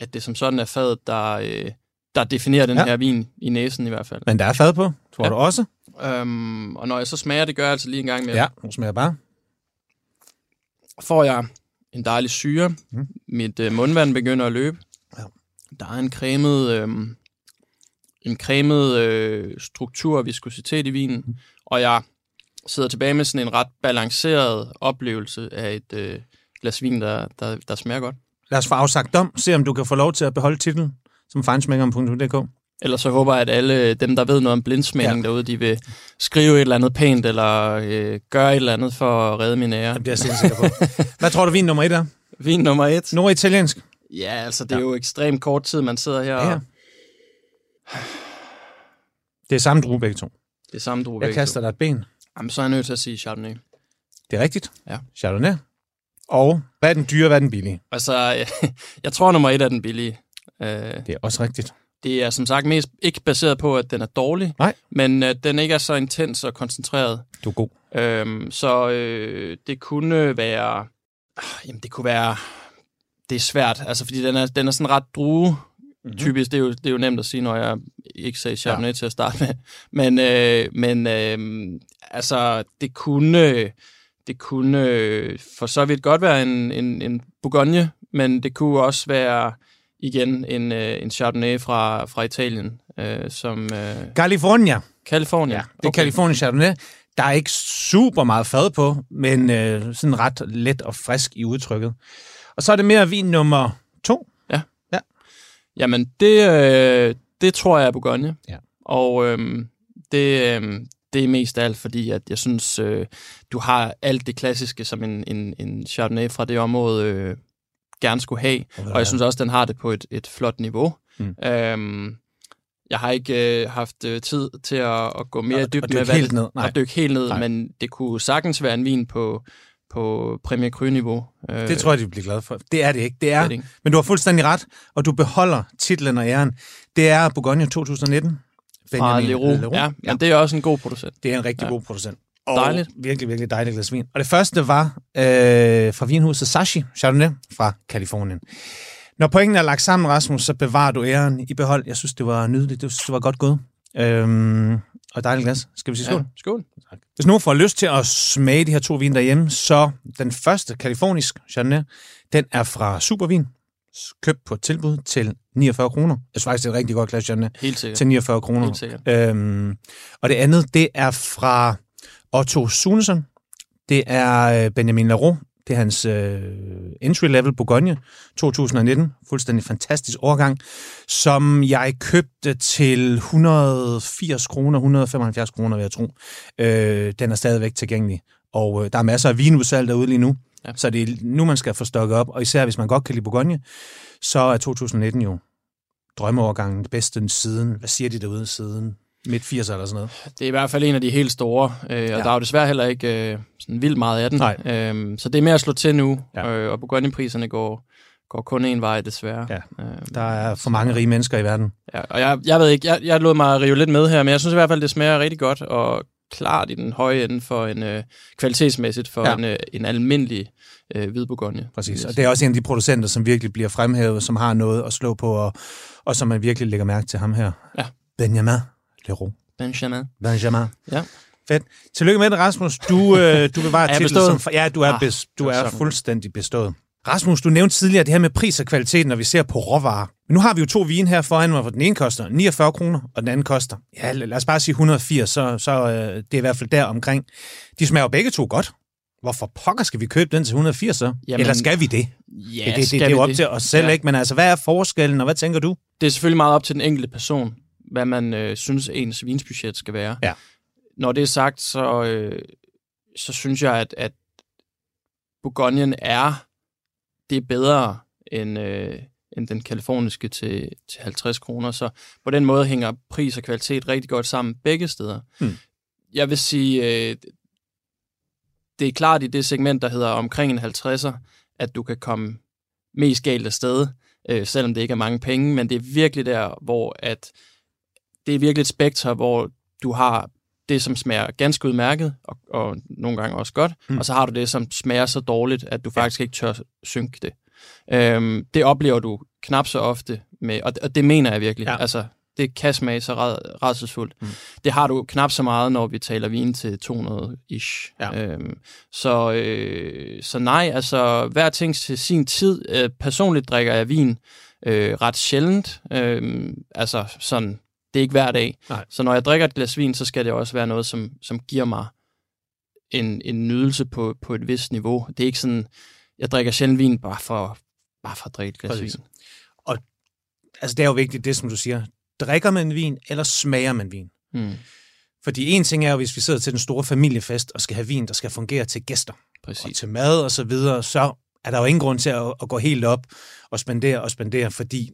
at det som sådan er fadet, der, øh, der definerer den Ja. her vin i næsen i hvert fald. Men der er fad på, tror ja. Du også? Øhm, og når jeg så smager, det gør jeg altså lige en gang med, Ja, nu smager bare. får jeg en dejlig syre. Mm. Mit øh, mundvand begynder at løbe. Ja. Der er en cremet, øh, en cremet øh, struktur og viskositet i vinen, mm. og jeg sidder tilbage med sådan en ret balanceret oplevelse af et øh, glas vin, der, der, der smager godt. Lad os få afsagt dom. Se om du kan få lov til at beholde titlen som fejnsmækkeren.dk. Ellers så håber jeg, at alle dem, der ved noget om blindsmagning Ja. derude, de vil skrive et eller andet pænt, eller øh, gøre et eller andet for at redde min ære. Det bliver jeg sindssygt på. Hvad tror du, vin nummer et er? Vin nummer et. Norditaliensk? Ja, altså det er Ja. jo ekstremt kort tid, man sidder her, Ja. og Det er samme drue begge to. det er samme drue. Jeg begge kaster to. dig et ben. Jamen, så er jeg nødt til at sige Chardonnay. Det er rigtigt. Ja. Chardonnay. Og hvad er den dyre, hvad er den billige? Altså, jeg tror, nummer et er den billige. Øh, Det er også rigtigt. det er som sagt mest ikke baseret på, at den er dårlig, Nej. men at den ikke er så intens og koncentreret. Du er god. Øhm, så øh, det kunne være... ah, Jamen, det kunne være... Det er svært, altså fordi den er, den er sådan ret drue Mhm. typisk. Det er, jo, det er jo nemt at sige, når jeg ikke sagde Chardonnay ja. til at starte med. Men, øh, men øh, altså, det kunne, det kunne øh, for så vidt godt være en, en, en Bourgogne, men det kunne også være igen en, øh, en Chardonnay fra, fra Italien, øh, som øh, California. California. Ja, det er okay. California Chardonnay. Der er ikke super meget fad på, men øh, sådan ret let og frisk i udtrykket. Og så er det mere vin nummer to. Jamen, det, øh, det tror jeg er Bourgogne. Ja. Og øhm, det, øhm, det er mest af alt, fordi at jeg synes, øh, du har alt det klassiske, som en, en, en Chardonnay fra det område øh, gerne skulle have. Og jeg synes også, den har det på et, et flot niveau. Mm. Øhm, jeg har ikke øh, haft øh, tid til at, at gå mere Og- og dykke med, hvad helt det- ned. Nej. og dykke helt ned, Nej. men det kunne sagtens være en vin på, på Premier Cru-niveau. Øh, Det tror jeg, de bliver glade for. Det er det ikke. Det er, det ikke. men du har fuldstændig ret, og du beholder titlen og æren. Det er Bourgogne 2019. Fra Benjamin Leroux. Leroux. Ja, men det er også en god producent. Det er en rigtig ja. Ja. god producent. Og Dejligt. virkelig, virkelig dejligt glas vin. Og det første var øh, fra vinhuset Sashi Chardonnay fra Kalifornien. Når pointen er lagt sammen, Rasmus, så bevarer du æren i behold. Jeg synes, det var nydeligt. Jeg synes, det var godt gået. Øhm, og dejligt glas. Skal vi sige skål? Ja, skål. Hvis nogen får lyst til at smage de her to vin derhjemme, så den første kalifornisk Chardonnay, den er fra Supervin, købt på tilbud til 49 kroner. Jeg synes faktisk, det er et rigtig godt glas Chardonnay Helt sikkert. til 49 kroner. Helt sikkert. Øhm, og det andet, det er fra Otto Sunesen. Det er øh, Benjamin Leroux, Det er hans øh, entry-level Bourgogne 2019. Fuldstændig fantastisk årgang, som jeg købte til 180 kroner, 175 kroner, vil jeg tro. Øh, den er stadigvæk tilgængelig. Og øh, der er masser af vinudsalg derude lige nu. Ja. Så det er nu, man skal få stokket op. Og især hvis man godt kan lide Bourgogne, så er 2019 jo drømmeovergangen det bedste siden. Hvad siger de derude siden? Midt 80'er eller sådan noget. Det er i hvert fald en af de helt store, øh, og ja. der er jo desværre heller ikke øh, sådan vildt meget af den. Nej. Øhm, så det er mere at slå til nu, ja. øh, og Bourgogne-priserne går, går kun en vej, desværre. Ja. Øhm, der er for mange rige mennesker i verden. Ja, og jeg, jeg ved ikke, jeg, jeg lod mig rive lidt med her, men jeg synes i hvert fald, det smager rigtig godt, og klart i den høje ende for en øh, kvalitetsmæssigt for ja. en, øh, en almindelig øh, hvid Bourgogne. Præcis, og det er også en af de producenter, som virkelig bliver fremhævet, som har noget at slå på, og, og som man virkelig lægger mærke til ham her. Ja. Benjamin Leroux. Benjamin. Benjamin. Ja. Fedt. Tillykke med det, Rasmus. Du, øh, du bevarer Er titlen som... Ja, du er, Ah, bes, du det er sådan. fuldstændig bestået. Rasmus, du nævnte tidligere det her med pris og kvalitet, når vi ser på råvarer. Men nu har vi jo to vine her foran mig, hvor den ene koster 49 kroner, og den anden koster, ja, lad os bare sige 180, så, så øh, det er i hvert fald der omkring. De smager jo begge to godt. Hvorfor pokker skal vi købe den til 180 så? Jamen, Eller skal vi det? Ja, det, det, det, skal det er jo op til os selv, Ja. ikke? Men altså, hvad er forskellen, og hvad tænker du? Det er selvfølgelig meget op til den enkelte person, hvad man øh, synes, ens vinsbudget skal være. Ja. Når det er sagt, så, øh, så synes jeg, at, at Bourgognen er det bedre end, øh, end den kaliforniske til, til 50 kroner. Så på den måde hænger pris og kvalitet rigtig godt sammen begge steder. Hmm. Jeg vil sige, øh, det er klart i det segment, der hedder omkring en 50'er, at du kan komme mest galt af sted, øh, selvom det ikke er mange penge, men det er virkelig der, hvor at det er virkelig et spektrum, hvor du har det, som smager ganske udmærket, og, og nogle gange også godt, Mm. og så har du det, som smager så dårligt, at du faktisk ikke tør synke det. Øhm, det oplever du knap så ofte med, og, og det mener jeg virkelig. Ja. Altså, det kan smage så. Mm. Mm. Det har du knap så meget, når vi taler vin til 200-ish. Ja. Øhm, så, øh, så nej, altså hver ting til sin tid. Øh, personligt drikker jeg vin øh, ret sjældent. Øh, altså sådan, det er ikke hver dag. Nej. Så når jeg drikker et glas vin, så skal det også være noget, som, som giver mig en, en nydelse på, på et vist niveau. Det er ikke sådan, jeg drikker sjældent vin bare for, bare for at drikke et glas Præcis. vin. Altså, det er jo vigtigt, det som du siger. Drikker man vin, eller smager man vin? Mm, Fordi en ting er jo, hvis vi sidder til den store familiefest og skal have vin, der skal fungere til gæster. og præcis. til mad og så videre, så er der jo ingen grund til at, at gå helt op og spendere og spendere, fordi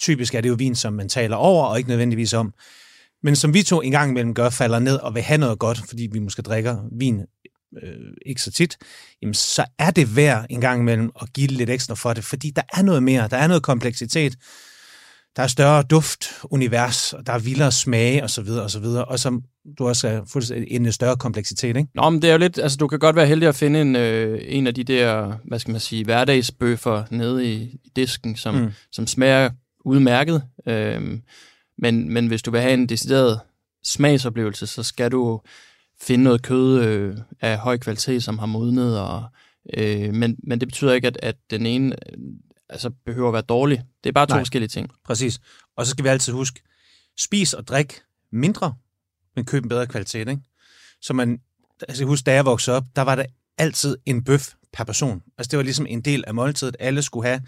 typisk er det jo vin, som man taler over og ikke nødvendigvis om. Men som vi to en gang imellem gør, falder ned og vil have noget godt, fordi vi måske drikker vin øh, ikke så tit, jamen så er det værd en gang imellem at give lidt ekstra for det, fordi der er noget mere, der er noget kompleksitet, der er større duft, univers, og der er vildere smage og så videre og så videre, og som du også er fuldstændig en større kompleksitet, ikke? Nå, men det er jo lidt, altså du kan godt være heldig at finde en, øh, en af de der, hvad skal man sige, hverdagsbøffer nede i, i disken, som, mm. som smager udmærket. Øhm, men, men hvis du vil have en decideret smagsoplevelse, så skal du finde noget kød øh, af høj kvalitet, som har modnet. Og, øh, men, men det betyder ikke, at, at den ene øh, altså, behøver at være dårlig. Det er bare to Nej. forskellige ting. Præcis. Og så skal vi altid huske, spis og drik mindre, men køb en bedre kvalitet. Ikke? Så man, altså jeg husker, da jeg voksede op, der var der altid en bøf per person. Altså det var ligesom en del af måltidet. Alle skulle have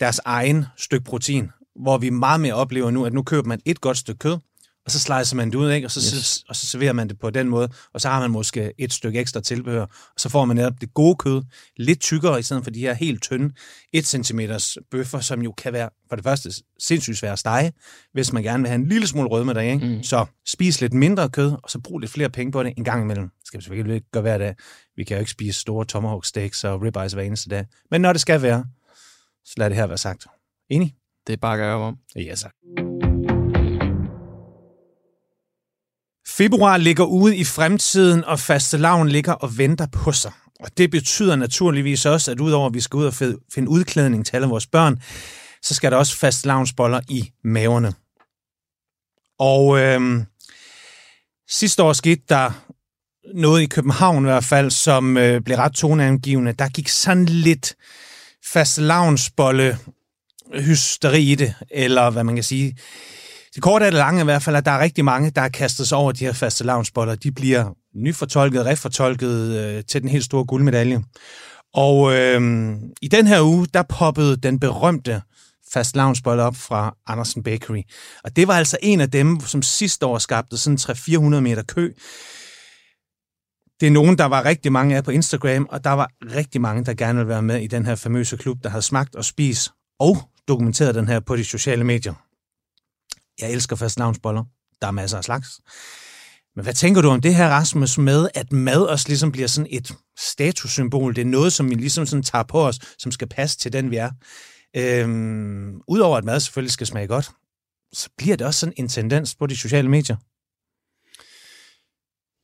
deres egen stykke protein, hvor vi meget mere oplever nu, at nu køber man et godt stykke kød, og så slicer man det ud, ikke? Og, så, Yes. og så serverer man det på den måde, og så har man måske et stykke ekstra tilbehør, og så får man netop det gode kød, lidt tykkere, i stedet for de her helt tynde 1 cm bøffer, som jo kan være for det første sindssygt svære at stege, hvis man gerne vil have en lille smule rødme der, ikke? Mm. Så spis lidt mindre kød, og så brug lidt flere penge på det en gang imellem. Det skal vi selvfølgelig ikke gøre hver dag. Vi kan jo ikke spise store tomahawk steaks og ribeyes hver eneste dag. Men når det skal være, så lad det her være sagt. Enig? Det bakker jeg op om. Ja, tak. Februar ligger ude i fremtiden, og fastelavn ligger og venter på sig. Og det betyder naturligvis også, at udover at vi skal ud og finde udklædning til alle vores børn, så skal der også fastelavnsboller i maverne. Og øhm, sidste år skete der noget i København i hvert fald, som øh, blev ret toneangivende. Der gik sådan lidt fastelavnsbolle hysteri i det, eller hvad man kan sige. Det korte af det lange i hvert fald, at der er rigtig mange, der har kastet sig over de her faste lavnsboller. De bliver nyfortolket, refortolket øh, til den helt store guldmedalje. Og øh, i den her uge, der poppede den berømte fast loungebolle op fra Andersen Bakery. Og det var altså en af dem, som sidste år skabte sådan 300-400 meter kø. Det er nogen, der var rigtig mange af på Instagram, og der var rigtig mange, der gerne ville være med i den her famøse klub, der havde smagt og spist og dokumenteret den her på de sociale medier. Jeg elsker fast navnsboller. Der er masser af slags. Men hvad tænker du om det her, Rasmus, med at mad også ligesom bliver sådan et statussymbol? Det er noget, som vi ligesom sådan tager på os, som skal passe til den, vi er. Øhm, Udover at mad selvfølgelig skal smage godt, så bliver det også sådan en tendens på de sociale medier.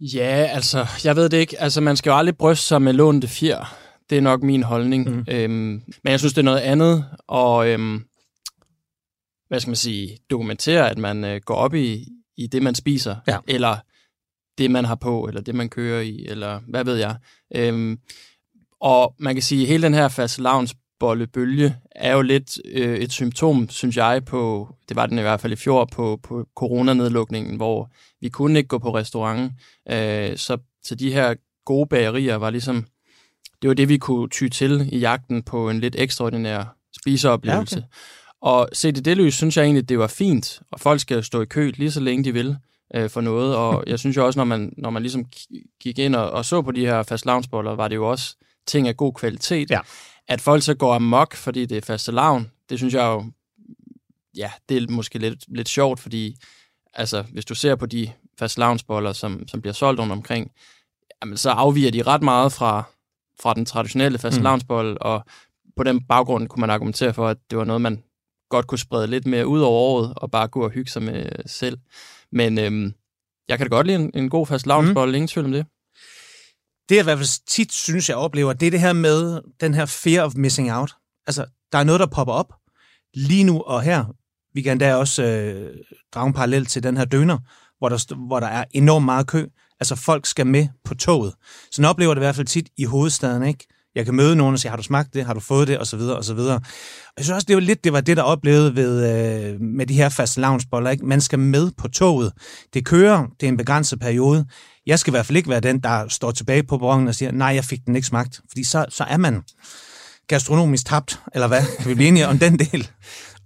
Ja, altså, jeg ved det ikke. Altså, man skal jo aldrig bryste sig med lånte fjer. Det er nok min holdning. Mm. Øhm, men jeg synes, det er noget andet. Og øhm, hvad skal man sige, dokumentere, at man øh, går op i, i det, man spiser. Ja. Eller det, man har på, eller det, man kører i, eller hvad ved jeg. Øhm, og man kan sige, at hele den her fast bollebølge er jo lidt øh, et symptom, synes jeg, på, det var den i hvert fald i fjor, på, på coronanedlukningen, hvor vi kunne ikke gå på restaurant. Øh, så, så de her gode bagerier var ligesom, det var det, vi kunne ty til i jagten på en lidt ekstraordinær spiseoplevelse. Ja, okay. Og set i det lys, synes jeg egentlig, det var fint, og folk skal stå i kø lige så længe de vil øh, for noget, og jeg synes jo også, når man, når man ligesom gik ind og, og så på de her fast var det jo også ting af god kvalitet. Ja. At folk så går amok, fordi det er faste lavn, det synes jeg jo, ja, det er måske lidt, lidt sjovt, fordi altså, hvis du ser på de fast som, som bliver solgt rundt omkring, jamen, så afviger de ret meget fra, fra den traditionelle fast mm. og på den baggrund kunne man argumentere for, at det var noget, man godt kunne sprede lidt mere ud over året, og bare gå og hygge sig med selv. Men øhm, jeg kan da godt lide en, en god fast lavnsbold, mm. ingen tvivl om det. Det jeg i hvert fald tit synes, jeg oplever, det er det her med den her fear of missing out. Altså, der er noget, der popper op lige nu og her. Vi kan da også øh, drage en parallel til den her døner, hvor der, hvor der er enormt meget kø. Altså, folk skal med på toget. Så jeg oplever det i hvert fald tit i hovedstaden, ikke? Jeg kan møde nogen og sige, har du smagt det, har du fået det, og så videre, og så videre. Og jeg synes også, det var lidt det, var det der oplevede ved, øh, med de her fast loungeboller. Ikke? Man skal med på toget. Det kører, det er en begrænset periode. Jeg skal i hvert fald ikke være den, der står tilbage på perronen og siger, nej, jeg fik den ikke smagt. Fordi så, så er man gastronomisk tabt, eller hvad? Kan vi blive enige om den del?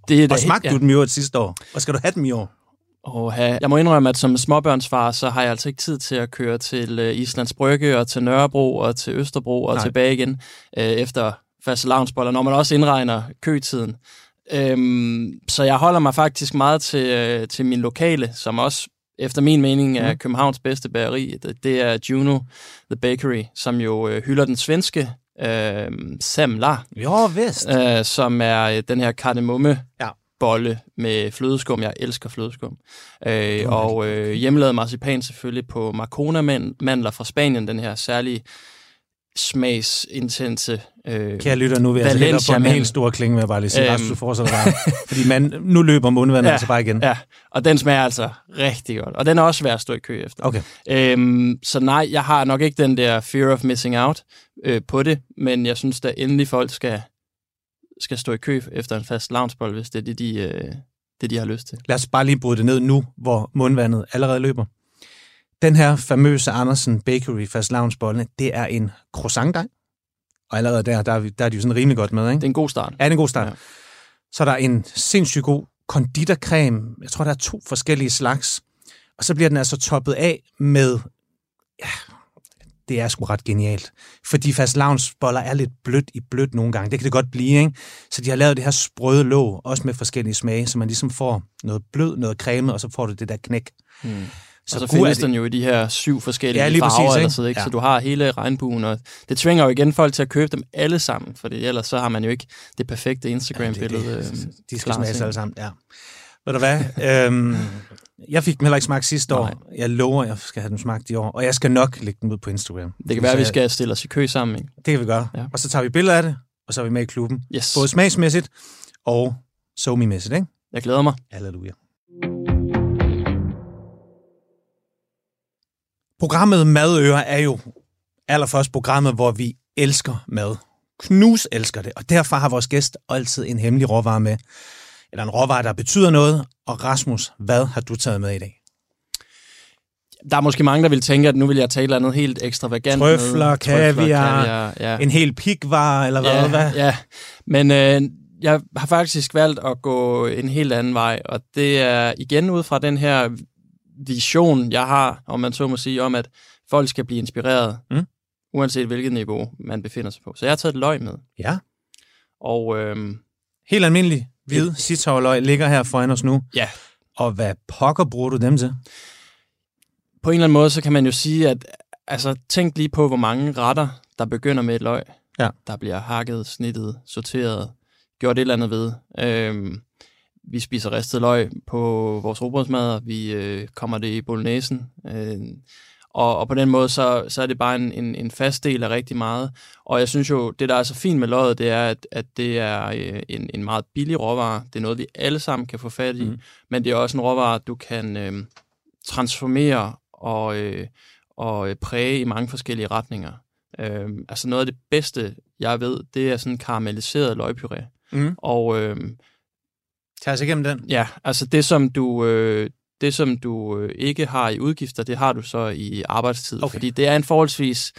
Det er og smagte ja. du dem jo et sidste år? Og skal du have dem i år? Oh, jeg må indrømme, at som småbørnsfar, så har jeg altså ikke tid til at køre til øh, Islands Brygge og til Nørrebro og til Østerbro og Nej. tilbage igen øh, efter faste lavnsboller, når man også indregner køtiden. Øhm, så jeg holder mig faktisk meget til, øh, til min lokale, som også efter min mening er mm. Københavns bedste bageri. Det, det er Juno The Bakery, som jo øh, hylder den svenske øh, semla. Jo, vist. Øh, som er øh, den her kardemomme ja bolle med flødeskum. Jeg elsker flødeskum. Øh, og øh, hjemmelavet marcipan selvfølgelig på Marcona-mandler fra Spanien, den her særlige smagsintense øh, Kære lytter, nu vil jeg altså på en helt stor klinge, med bare lige sige, øhm, du fortsætter bare. fordi man, nu løber mundvandet ja, altså bare igen. Ja, og den smager altså rigtig godt. Og den er også svær at stå i kø efter. Okay. Øhm, så nej, jeg har nok ikke den der fear of missing out øh, på det, men jeg synes, at endelig folk skal skal stå i kø efter en fast loungebold, hvis det er det, de, øh, det, de har lyst til. Lad os bare lige bryde det ned nu, hvor mundvandet allerede løber. Den her famøse Andersen Bakery fast loungebollene, det er en croissantdej. Og allerede der, der er, der er de jo sådan rimelig godt med, ikke? Det er en god start. Ja, det er en god start. Ja. Så der er en sindssygt god konditorcreme. Jeg tror, der er to forskellige slags. Og så bliver den altså toppet af med ja, det er sgu ret genialt. Fordi fast boller er lidt blødt i blødt nogle gange. Det kan det godt blive, ikke? Så de har lavet det her sprøde låg, også med forskellige smage, så man ligesom får noget blød, noget creme, og så får du det der knæk. Mm. Så, og så findes den jo i de her syv forskellige ja, lige farver, præcis, ikke? Eller ikke? Ja. så du har hele regnbuen, og det tvinger jo igen folk til at købe dem alle sammen, for ellers så har man jo ikke det perfekte Instagram-billede. Ja, det, det, øhm, de skal smage alle sammen, ja. Ved du hvad? øhm, jeg fik dem heller ikke smagt sidste år. Nej. Jeg lover, jeg skal have dem smagt i år. Og jeg skal nok lægge dem ud på Instagram. Det kan være, at vi skal stille os i kø sammen. Ikke? Det kan vi gøre. Ja. Og så tager vi billeder af det, og så er vi med i klubben. Yes. Både smagsmæssigt og somi-mæssigt. Ikke? Jeg glæder mig. Halleluja. Programmet Madøer er jo allerførst programmet, hvor vi elsker mad. Knus elsker det, og derfor har vores gæst altid en hemmelig råvare med eller en råvare, der betyder noget. Og Rasmus, hvad har du taget med i dag? Der er måske mange, der vil tænke, at nu vil jeg tage et eller andet helt ekstravagant Trøfler, kaviar, kaviar ja. En hel pikvar, eller hvad? ja, hvad? ja. Men øh, jeg har faktisk valgt at gå en helt anden vej, og det er igen ud fra den her vision, jeg har, om man så må sige, om at folk skal blive inspireret, Mm. uanset hvilket niveau man befinder sig på. Så jeg har taget et løg med. Ja. Og øhm, Helt almindelig hvid sitavløg ligger her foran os nu. ja, Og hvad pokker bruger du dem til? på en eller anden måde, så kan man jo sige, at altså, tænk lige på, hvor mange retter, der begynder med et løg. Ja. Der bliver hakket, snittet, sorteret, gjort et eller andet ved. Øhm, vi spiser ristet løg på vores robrødsmadder. Vi øh, kommer det i bolognesen. Øh, og, og på den måde, så, så er det bare en, en, en fast del af rigtig meget. Og jeg synes jo, det der er så fint med løget, det er, at, at det er øh, en, en meget billig råvare. Det er noget, vi alle sammen kan få fat i. Mm. Mm. Men det er også en råvare, du kan øh, transformere og, øh, og øh, præge i mange forskellige retninger. Øh, altså noget af det bedste, jeg ved, det er sådan karamelliseret løgpuré. Mm. Og øh, Tag os igennem den. ja, altså det som du... Øh, det, som du øh, ikke har i udgifter, det har du så i arbejdstid. Okay. Fordi det er en forholdsvis...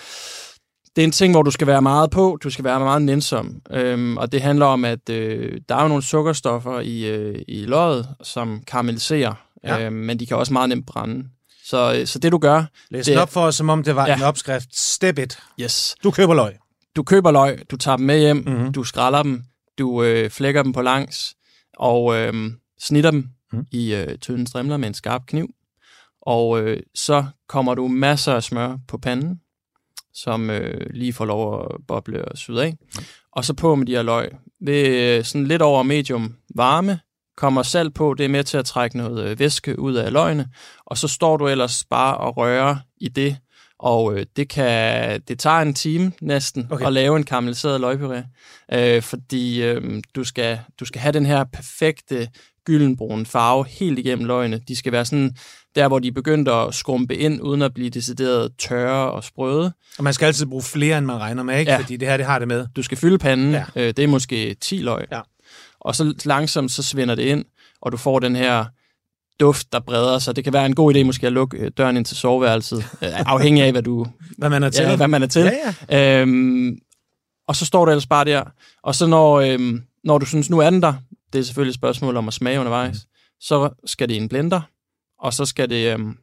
Det er en ting, hvor du skal være meget på, du skal være meget nænsom. Øhm, og det handler om, at øh, der er jo nogle sukkerstoffer i, øh, i løget, som karamelliserer, Ja. øhm, men de kan også meget nemt brænde. Så, øh, så det du gør, Læs Det- op for os, som om det var Ja. en opskrift. Step it. yes, Du køber løg. du køber løg, du tager dem med hjem, Mhm. mm-hmm. du skræller dem, du øh, flækker dem på langs, og øh, snitter dem. Mm. i øh, tynde strimler med en skarp kniv. Og øh, så kommer du masser af smør på panden, som øh, lige får lov at boble og syde af. Og så på med de her løg. Ved øh, sådan lidt over medium varme, kommer salt på, det er med til at trække noget øh, væske ud af løgene, og så står du ellers bare og rører i det, og øh, det kan det tager en time næsten okay. at lave en karamelliseret løgpuré, øh, fordi øh, du skal du skal have den her perfekte gyldenbrune farve helt igennem løgene. De skal være sådan der, hvor de er begyndt at skrumpe ind, uden at blive decideret tørre og sprøde. Og man skal altid bruge flere, end man regner med, ikke? Ja. Fordi det her, det har det med. Du skal fylde panden. Ja. Ja. Øh, det er måske 10 løg. Ja. Og så langsomt så svinder det ind, og du får den her duft, der breder sig. Det kan være en god idé måske at lukke øh, døren ind til soveværelset, øh, afhængig af, hvad du Hvad man er til. ja, hvad man er til. Ja, ja. Øhm, og så står du ellers bare der. Og så når, øhm, når du synes, nu er den der, det er selvfølgelig et spørgsmål om at smage undervejs, mm. så skal det i en blender, og så skal det, øhm,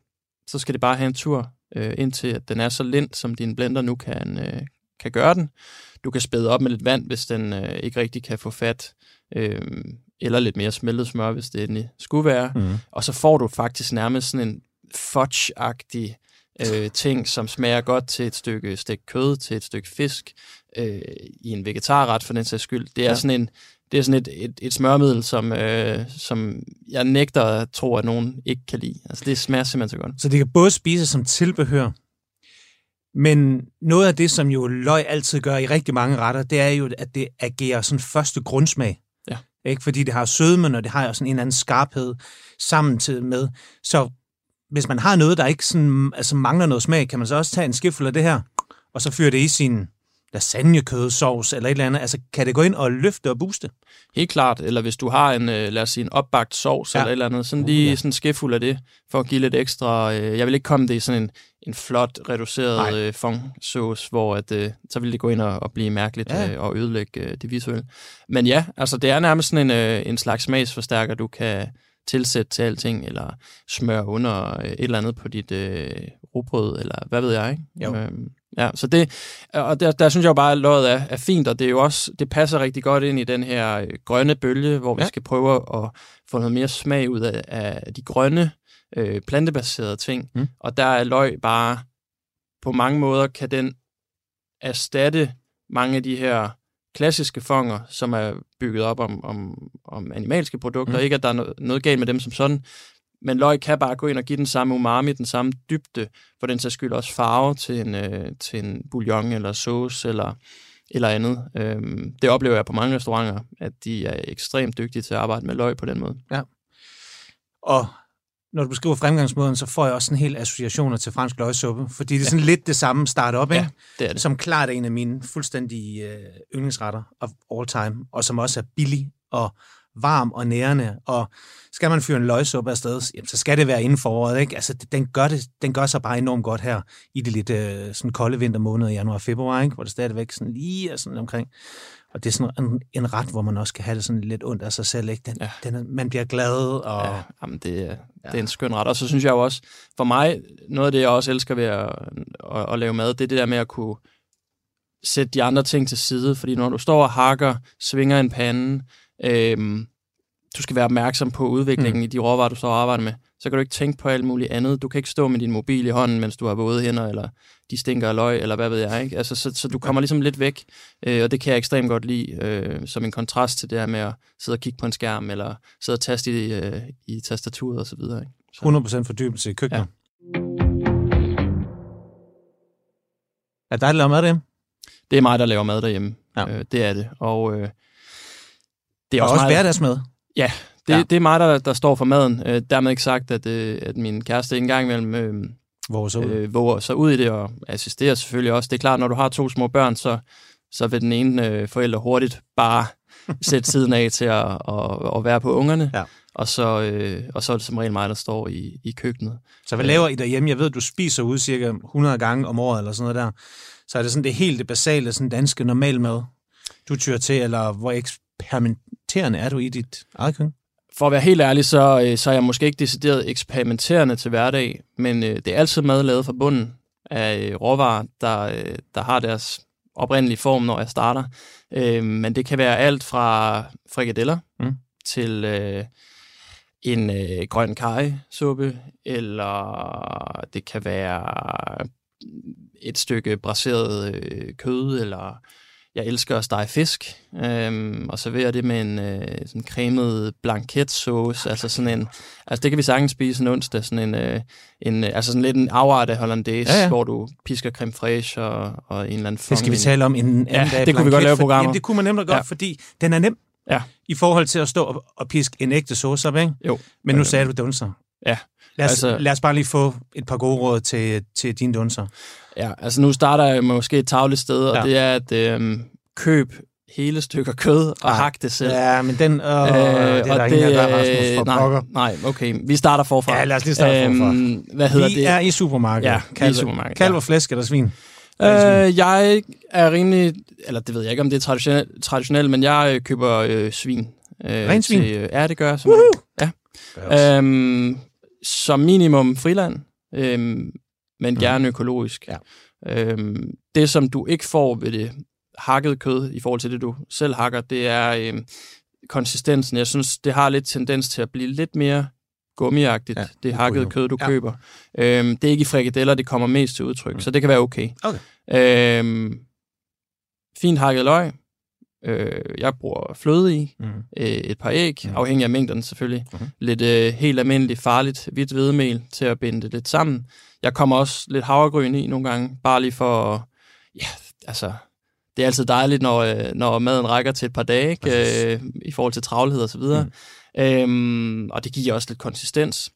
så skal det bare have en tur, øh, indtil at den er så lind, som din blender nu kan, øh, kan gøre den. Du kan spæde op med lidt vand, hvis den øh, ikke rigtig kan få fat, øh, eller lidt mere smeltet smør, hvis det endelig skulle være. Mm. Og så får du faktisk nærmest sådan en fudge-agtig øh, ting, som smager godt til et stykke stegt kød, til et stykke fisk, øh, i en vegetarret for den sags skyld. Det er Ja. sådan en det er sådan et, et, et smørmiddel, som, øh, som jeg nægter at tro, at nogen ikke kan lide. Altså, det smager simpelthen så godt. Så det kan både spises som tilbehør, men noget af det, som jo løg altid gør i rigtig mange retter, det er jo, at det agerer sådan første grundsmag. Ja. Ikke? Fordi det har sødmen, og det har jo sådan en eller anden skarphed til med. Så hvis man har noget, der ikke sådan, altså mangler noget smag, kan man så også tage en skifuld af det her, og så fyre det i sin lasagnekødsovs eller et eller andet. Altså, kan det gå ind og løfte og booste? Helt klart. Eller hvis du har en, øh, lad os sige, en opbagt sovs Ja. eller et eller andet, sådan Uh, lige ja. sådan skefuld af det, for at give lidt ekstra... Øh, jeg vil ikke komme det i sådan en, en flot, reduceret øh, fong-sauce, hvor at, øh, så vil det gå ind og, og blive mærkeligt ja. øh, og ødelægge øh, det visuelle. Men ja, altså det er nærmest sådan en, øh, en slags smagsforstærker, du kan tilsætte til alting, eller smøre under øh, et eller andet på dit øh, rugbrød, eller hvad ved jeg, ikke? Jo. Øhm, ja, så det, og der, der synes jeg jo bare, at løget er, er fint, og det er jo også, det passer rigtig godt ind i den her øh, grønne bølge, hvor vi Ja. skal prøve at få noget mere smag ud af, af de grønne, øh, plantebaserede ting. Mm. Og der er løg bare, på mange måder kan den erstatte mange af de her klassiske fonger, som er bygget op om, om, om animalske produkter. Mm. Ikke, at der er noget, noget galt med dem som sådan, men løg kan bare gå ind og give den samme umami, den samme dybde, for den sags skyld også farve til en, øh, til en bouillon eller sauce eller, eller andet. Øhm, det oplever jeg på mange restauranter, at de er ekstremt dygtige til at arbejde med løg på den måde. Og når du beskriver fremgangsmåden, så får jeg også en hel associationer til fransk løgsuppe, fordi det er sådan lidt det samme start op, ikke? Ja, det er det. som klart er en af mine fuldstændige øh, yndlingsretter of all time, og som også er billig og varm og nærende, og skal man fyre en løgsuppe afsted, jamen, så skal det være inden for året, ikke? Altså, den gør, det, den gør sig bare enormt godt her i de lidt øh, sådan kolde vintermåneder, januar og februar, ikke? Hvor det stadigvæk sådan lige er sådan omkring. Og det er sådan en, en ret, hvor man også kan have det sådan lidt ondt af sig selv, ikke? Den, ja. den er, man bliver glad, og... Ja, jamen det, er, det er en skøn ret. Og så synes jeg jo også, for mig, noget af det, jeg også elsker ved at, at, at lave mad, det er det der med at kunne sætte de andre ting til side, fordi når du står og hakker, svinger en pande, øhm, du skal være opmærksom på udviklingen mm. i de råvarer, du og arbejder med, så kan du ikke tænke på alt muligt andet. Du kan ikke stå med din mobil i hånden, mens du har våde hænder, eller de stinker af løg, eller hvad ved jeg. Ikke? Altså, så, så du kommer ligesom lidt væk, øh, og det kan jeg ekstremt godt lide, øh, som en kontrast til det her med at sidde og kigge på en skærm, eller sidde og taste i, øh, i tastaturet osv. Ikke? Så. 100% fordybelse i køkkenet. Ja. Er det dig, der laver mad derhjemme? Det er mig, der laver mad derhjemme. Ja. Øh, det er det. Og øh, det er og også, også hverdagsmad? Ja, det, ja. det er mig, der, der står for maden. Øh, dermed ikke sagt, at, øh, at min kæreste ikke engang imellem øh, våger sig, ud. Øh, våger sig ud i det, og assisterer selvfølgelig også. Det er klart, når du har to små børn, så, så vil den ene øh, forælder hurtigt bare sætte tiden af til at, at, at være på ungerne. Ja. Og så, øh, og så er det som regel mig, der står i, i køkkenet. Så hvad laver I derhjemme? Jeg ved, at du spiser ud cirka 100 gange om året, eller sådan noget der. Så er det sådan det helt det basale, sådan danske normalmad, du tyrer til, eller hvor eksperimenterende er du i dit eget køkken? For at være helt ærlig, så, øh, så er jeg måske ikke decideret eksperimenterende til hverdag, men øh, det er altid mad lavet fra bunden af øh, råvarer, der, øh, der har deres oprindelige form, når jeg starter. Øh, men det kan være alt fra frikadeller mm. til øh, en øh, grøn kajsuppe, eller det kan være et stykke braseret øh, kød, eller jeg elsker at stege fisk, øhm, og servere det med en øh, sådan cremet blanketsauce, altså sådan en, altså det kan vi sagtens spise en onsdag, sådan en, øh, en altså sådan lidt en afart af hollandaise, ja, ja. hvor du pisker creme fraiche og, og en eller anden Det skal vi tale om en anden ja, dag. det kunne vi godt lave programmer. Jamen, det kunne man nemlig godt, ja. fordi den er nem ja. i forhold til at stå og, og piske en ægte sauce op, ikke? Jo. Men nu øh, sagde du dunser. Ja. Lad os, altså, lad os bare lige få et par gode råd til, til dine dunser. Ja, altså nu starter jeg måske et tavligt sted, og ja. det er at øh, køb hele stykker kød og hak det selv. Ja, men den, øh, øh, det er der det, ingen af Rasmus, for nej, pokker. Nej, okay. Vi starter forfra. Ja, lad os lige starte øhm, forfra. Hvad hedder vi det? er i supermarkedet. Ja, kalv, i supermarkedet. Kalv og flæsk eller svin? Øh, jeg er rimelig, eller det ved jeg ikke, om det er traditionelt, traditionel, men jeg øh, køber øh, svin. Øh, Ren svin? Til, øh, ja, det gør jeg. Som ja. Øhm, som minimum friland, øhm, men mm. gerne økologisk. Ja. Øhm, det, som du ikke får ved det hakket kød i forhold til det, du selv hakker, det er øhm, konsistensen. Jeg synes, det har lidt tendens til at blive lidt mere gummiagtigt, ja, det hakkede kød, du ja. køber. Øhm, det er ikke i frikadeller, det kommer mest til udtryk, mm. så det kan være okay. okay. Øhm, fint hakket løg. Øh, jeg bruger fløde i, mm. øh, et par æg, mm. afhængig af mængden selvfølgelig. Mm. Lidt øh, helt almindeligt farligt hvidt hvedemel til at binde det lidt sammen. Jeg kommer også lidt havregryn i nogle gange, bare lige for, ja, altså, det er altid dejligt, når, øh, når maden rækker til et par dage, ikke? Øh, i forhold til travlhed og så videre. Mm. Øhm, og det giver også lidt konsistens.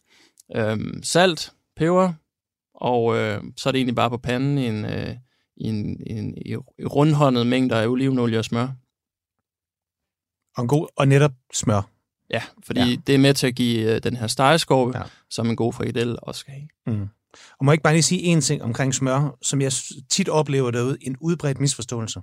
Øhm, salt, peber, og øh, så er det egentlig bare på panden i en, øh, i en, en, i rundhåndet mængder af olivenolie og smør. Og, en god, og netop smør. Ja, fordi ja. det er med til at give øh, den her stegeskorpe, ja. som en god frikadelle også skal have. Mm. Og må jeg ikke bare lige sige en ting omkring smør, som jeg tit oplever derude, en udbredt misforståelse.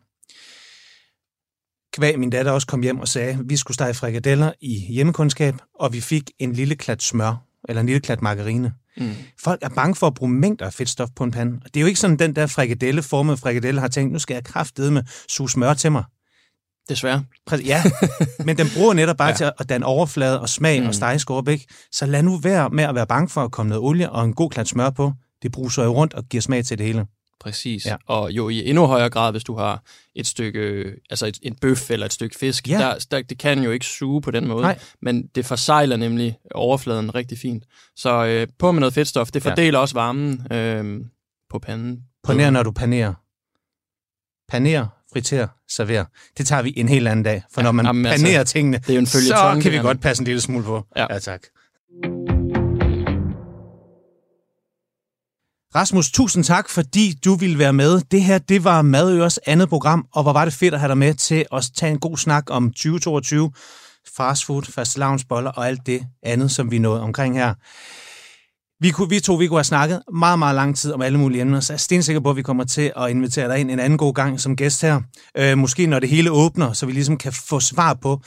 Kvæg min datter også kom hjem og sagde, at vi skulle stege frikadeller i hjemmekundskab, og vi fik en lille klat smør, eller en lille klat margarine. Mm. Folk er bange for at bruge mængder af fedtstof på en pande. Det er jo ikke sådan, den der frikadelle, formede frikadelle har tænkt, nu skal jeg kraftedeme med suge smør til mig. Desværre. Ja, men den bruger netop bare ja. til at danne overflade og smag mm. og stegeskorp, ikke? Så lad nu være med at være bange for at komme noget olie og en god klat smør på. Det bruger jo rundt og giver smag til det hele. Præcis. Ja. Og jo i endnu højere grad, hvis du har et stykke, altså et, en bøf eller et stykke fisk, ja. der, der, det kan jo ikke suge på den måde, Nej. men det forsejler nemlig overfladen rigtig fint. Så øh, på med noget fedtstof, det fordeler ja. også varmen øh, på panden. På nær, når du panerer. Paner, friter, server. Det tager vi en helt anden dag, for ja, når man jamen, altså, panerer altså, tingene, det er jo en så tongue, kan vi godt passe en lille smule på. Ja, ja tak. Rasmus, tusind tak, fordi du ville være med. Det her, det var Madøres andet program, og hvor var det fedt at have dig med til at tage en god snak om 2022. fastfood, fastelavnsboller og alt det andet, som vi nåede omkring her. Vi, kunne, vi to vi kunne have snakket meget, meget lang tid om alle mulige emner, så jeg er stensikker på, at vi kommer til at invitere dig ind en anden god gang som gæst her. Øh, måske når det hele åbner, så vi ligesom kan få svar på,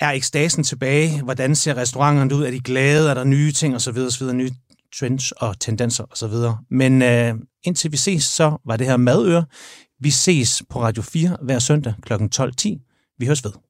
er ekstasen tilbage? Hvordan ser restauranterne ud? Er de glade? Er der nye ting osv. osv. Nye trends og tendenser osv. Men øh, indtil vi ses, så var det her Madøre. Vi ses på Radio 4 hver søndag kl. 12.10. Vi høres ved.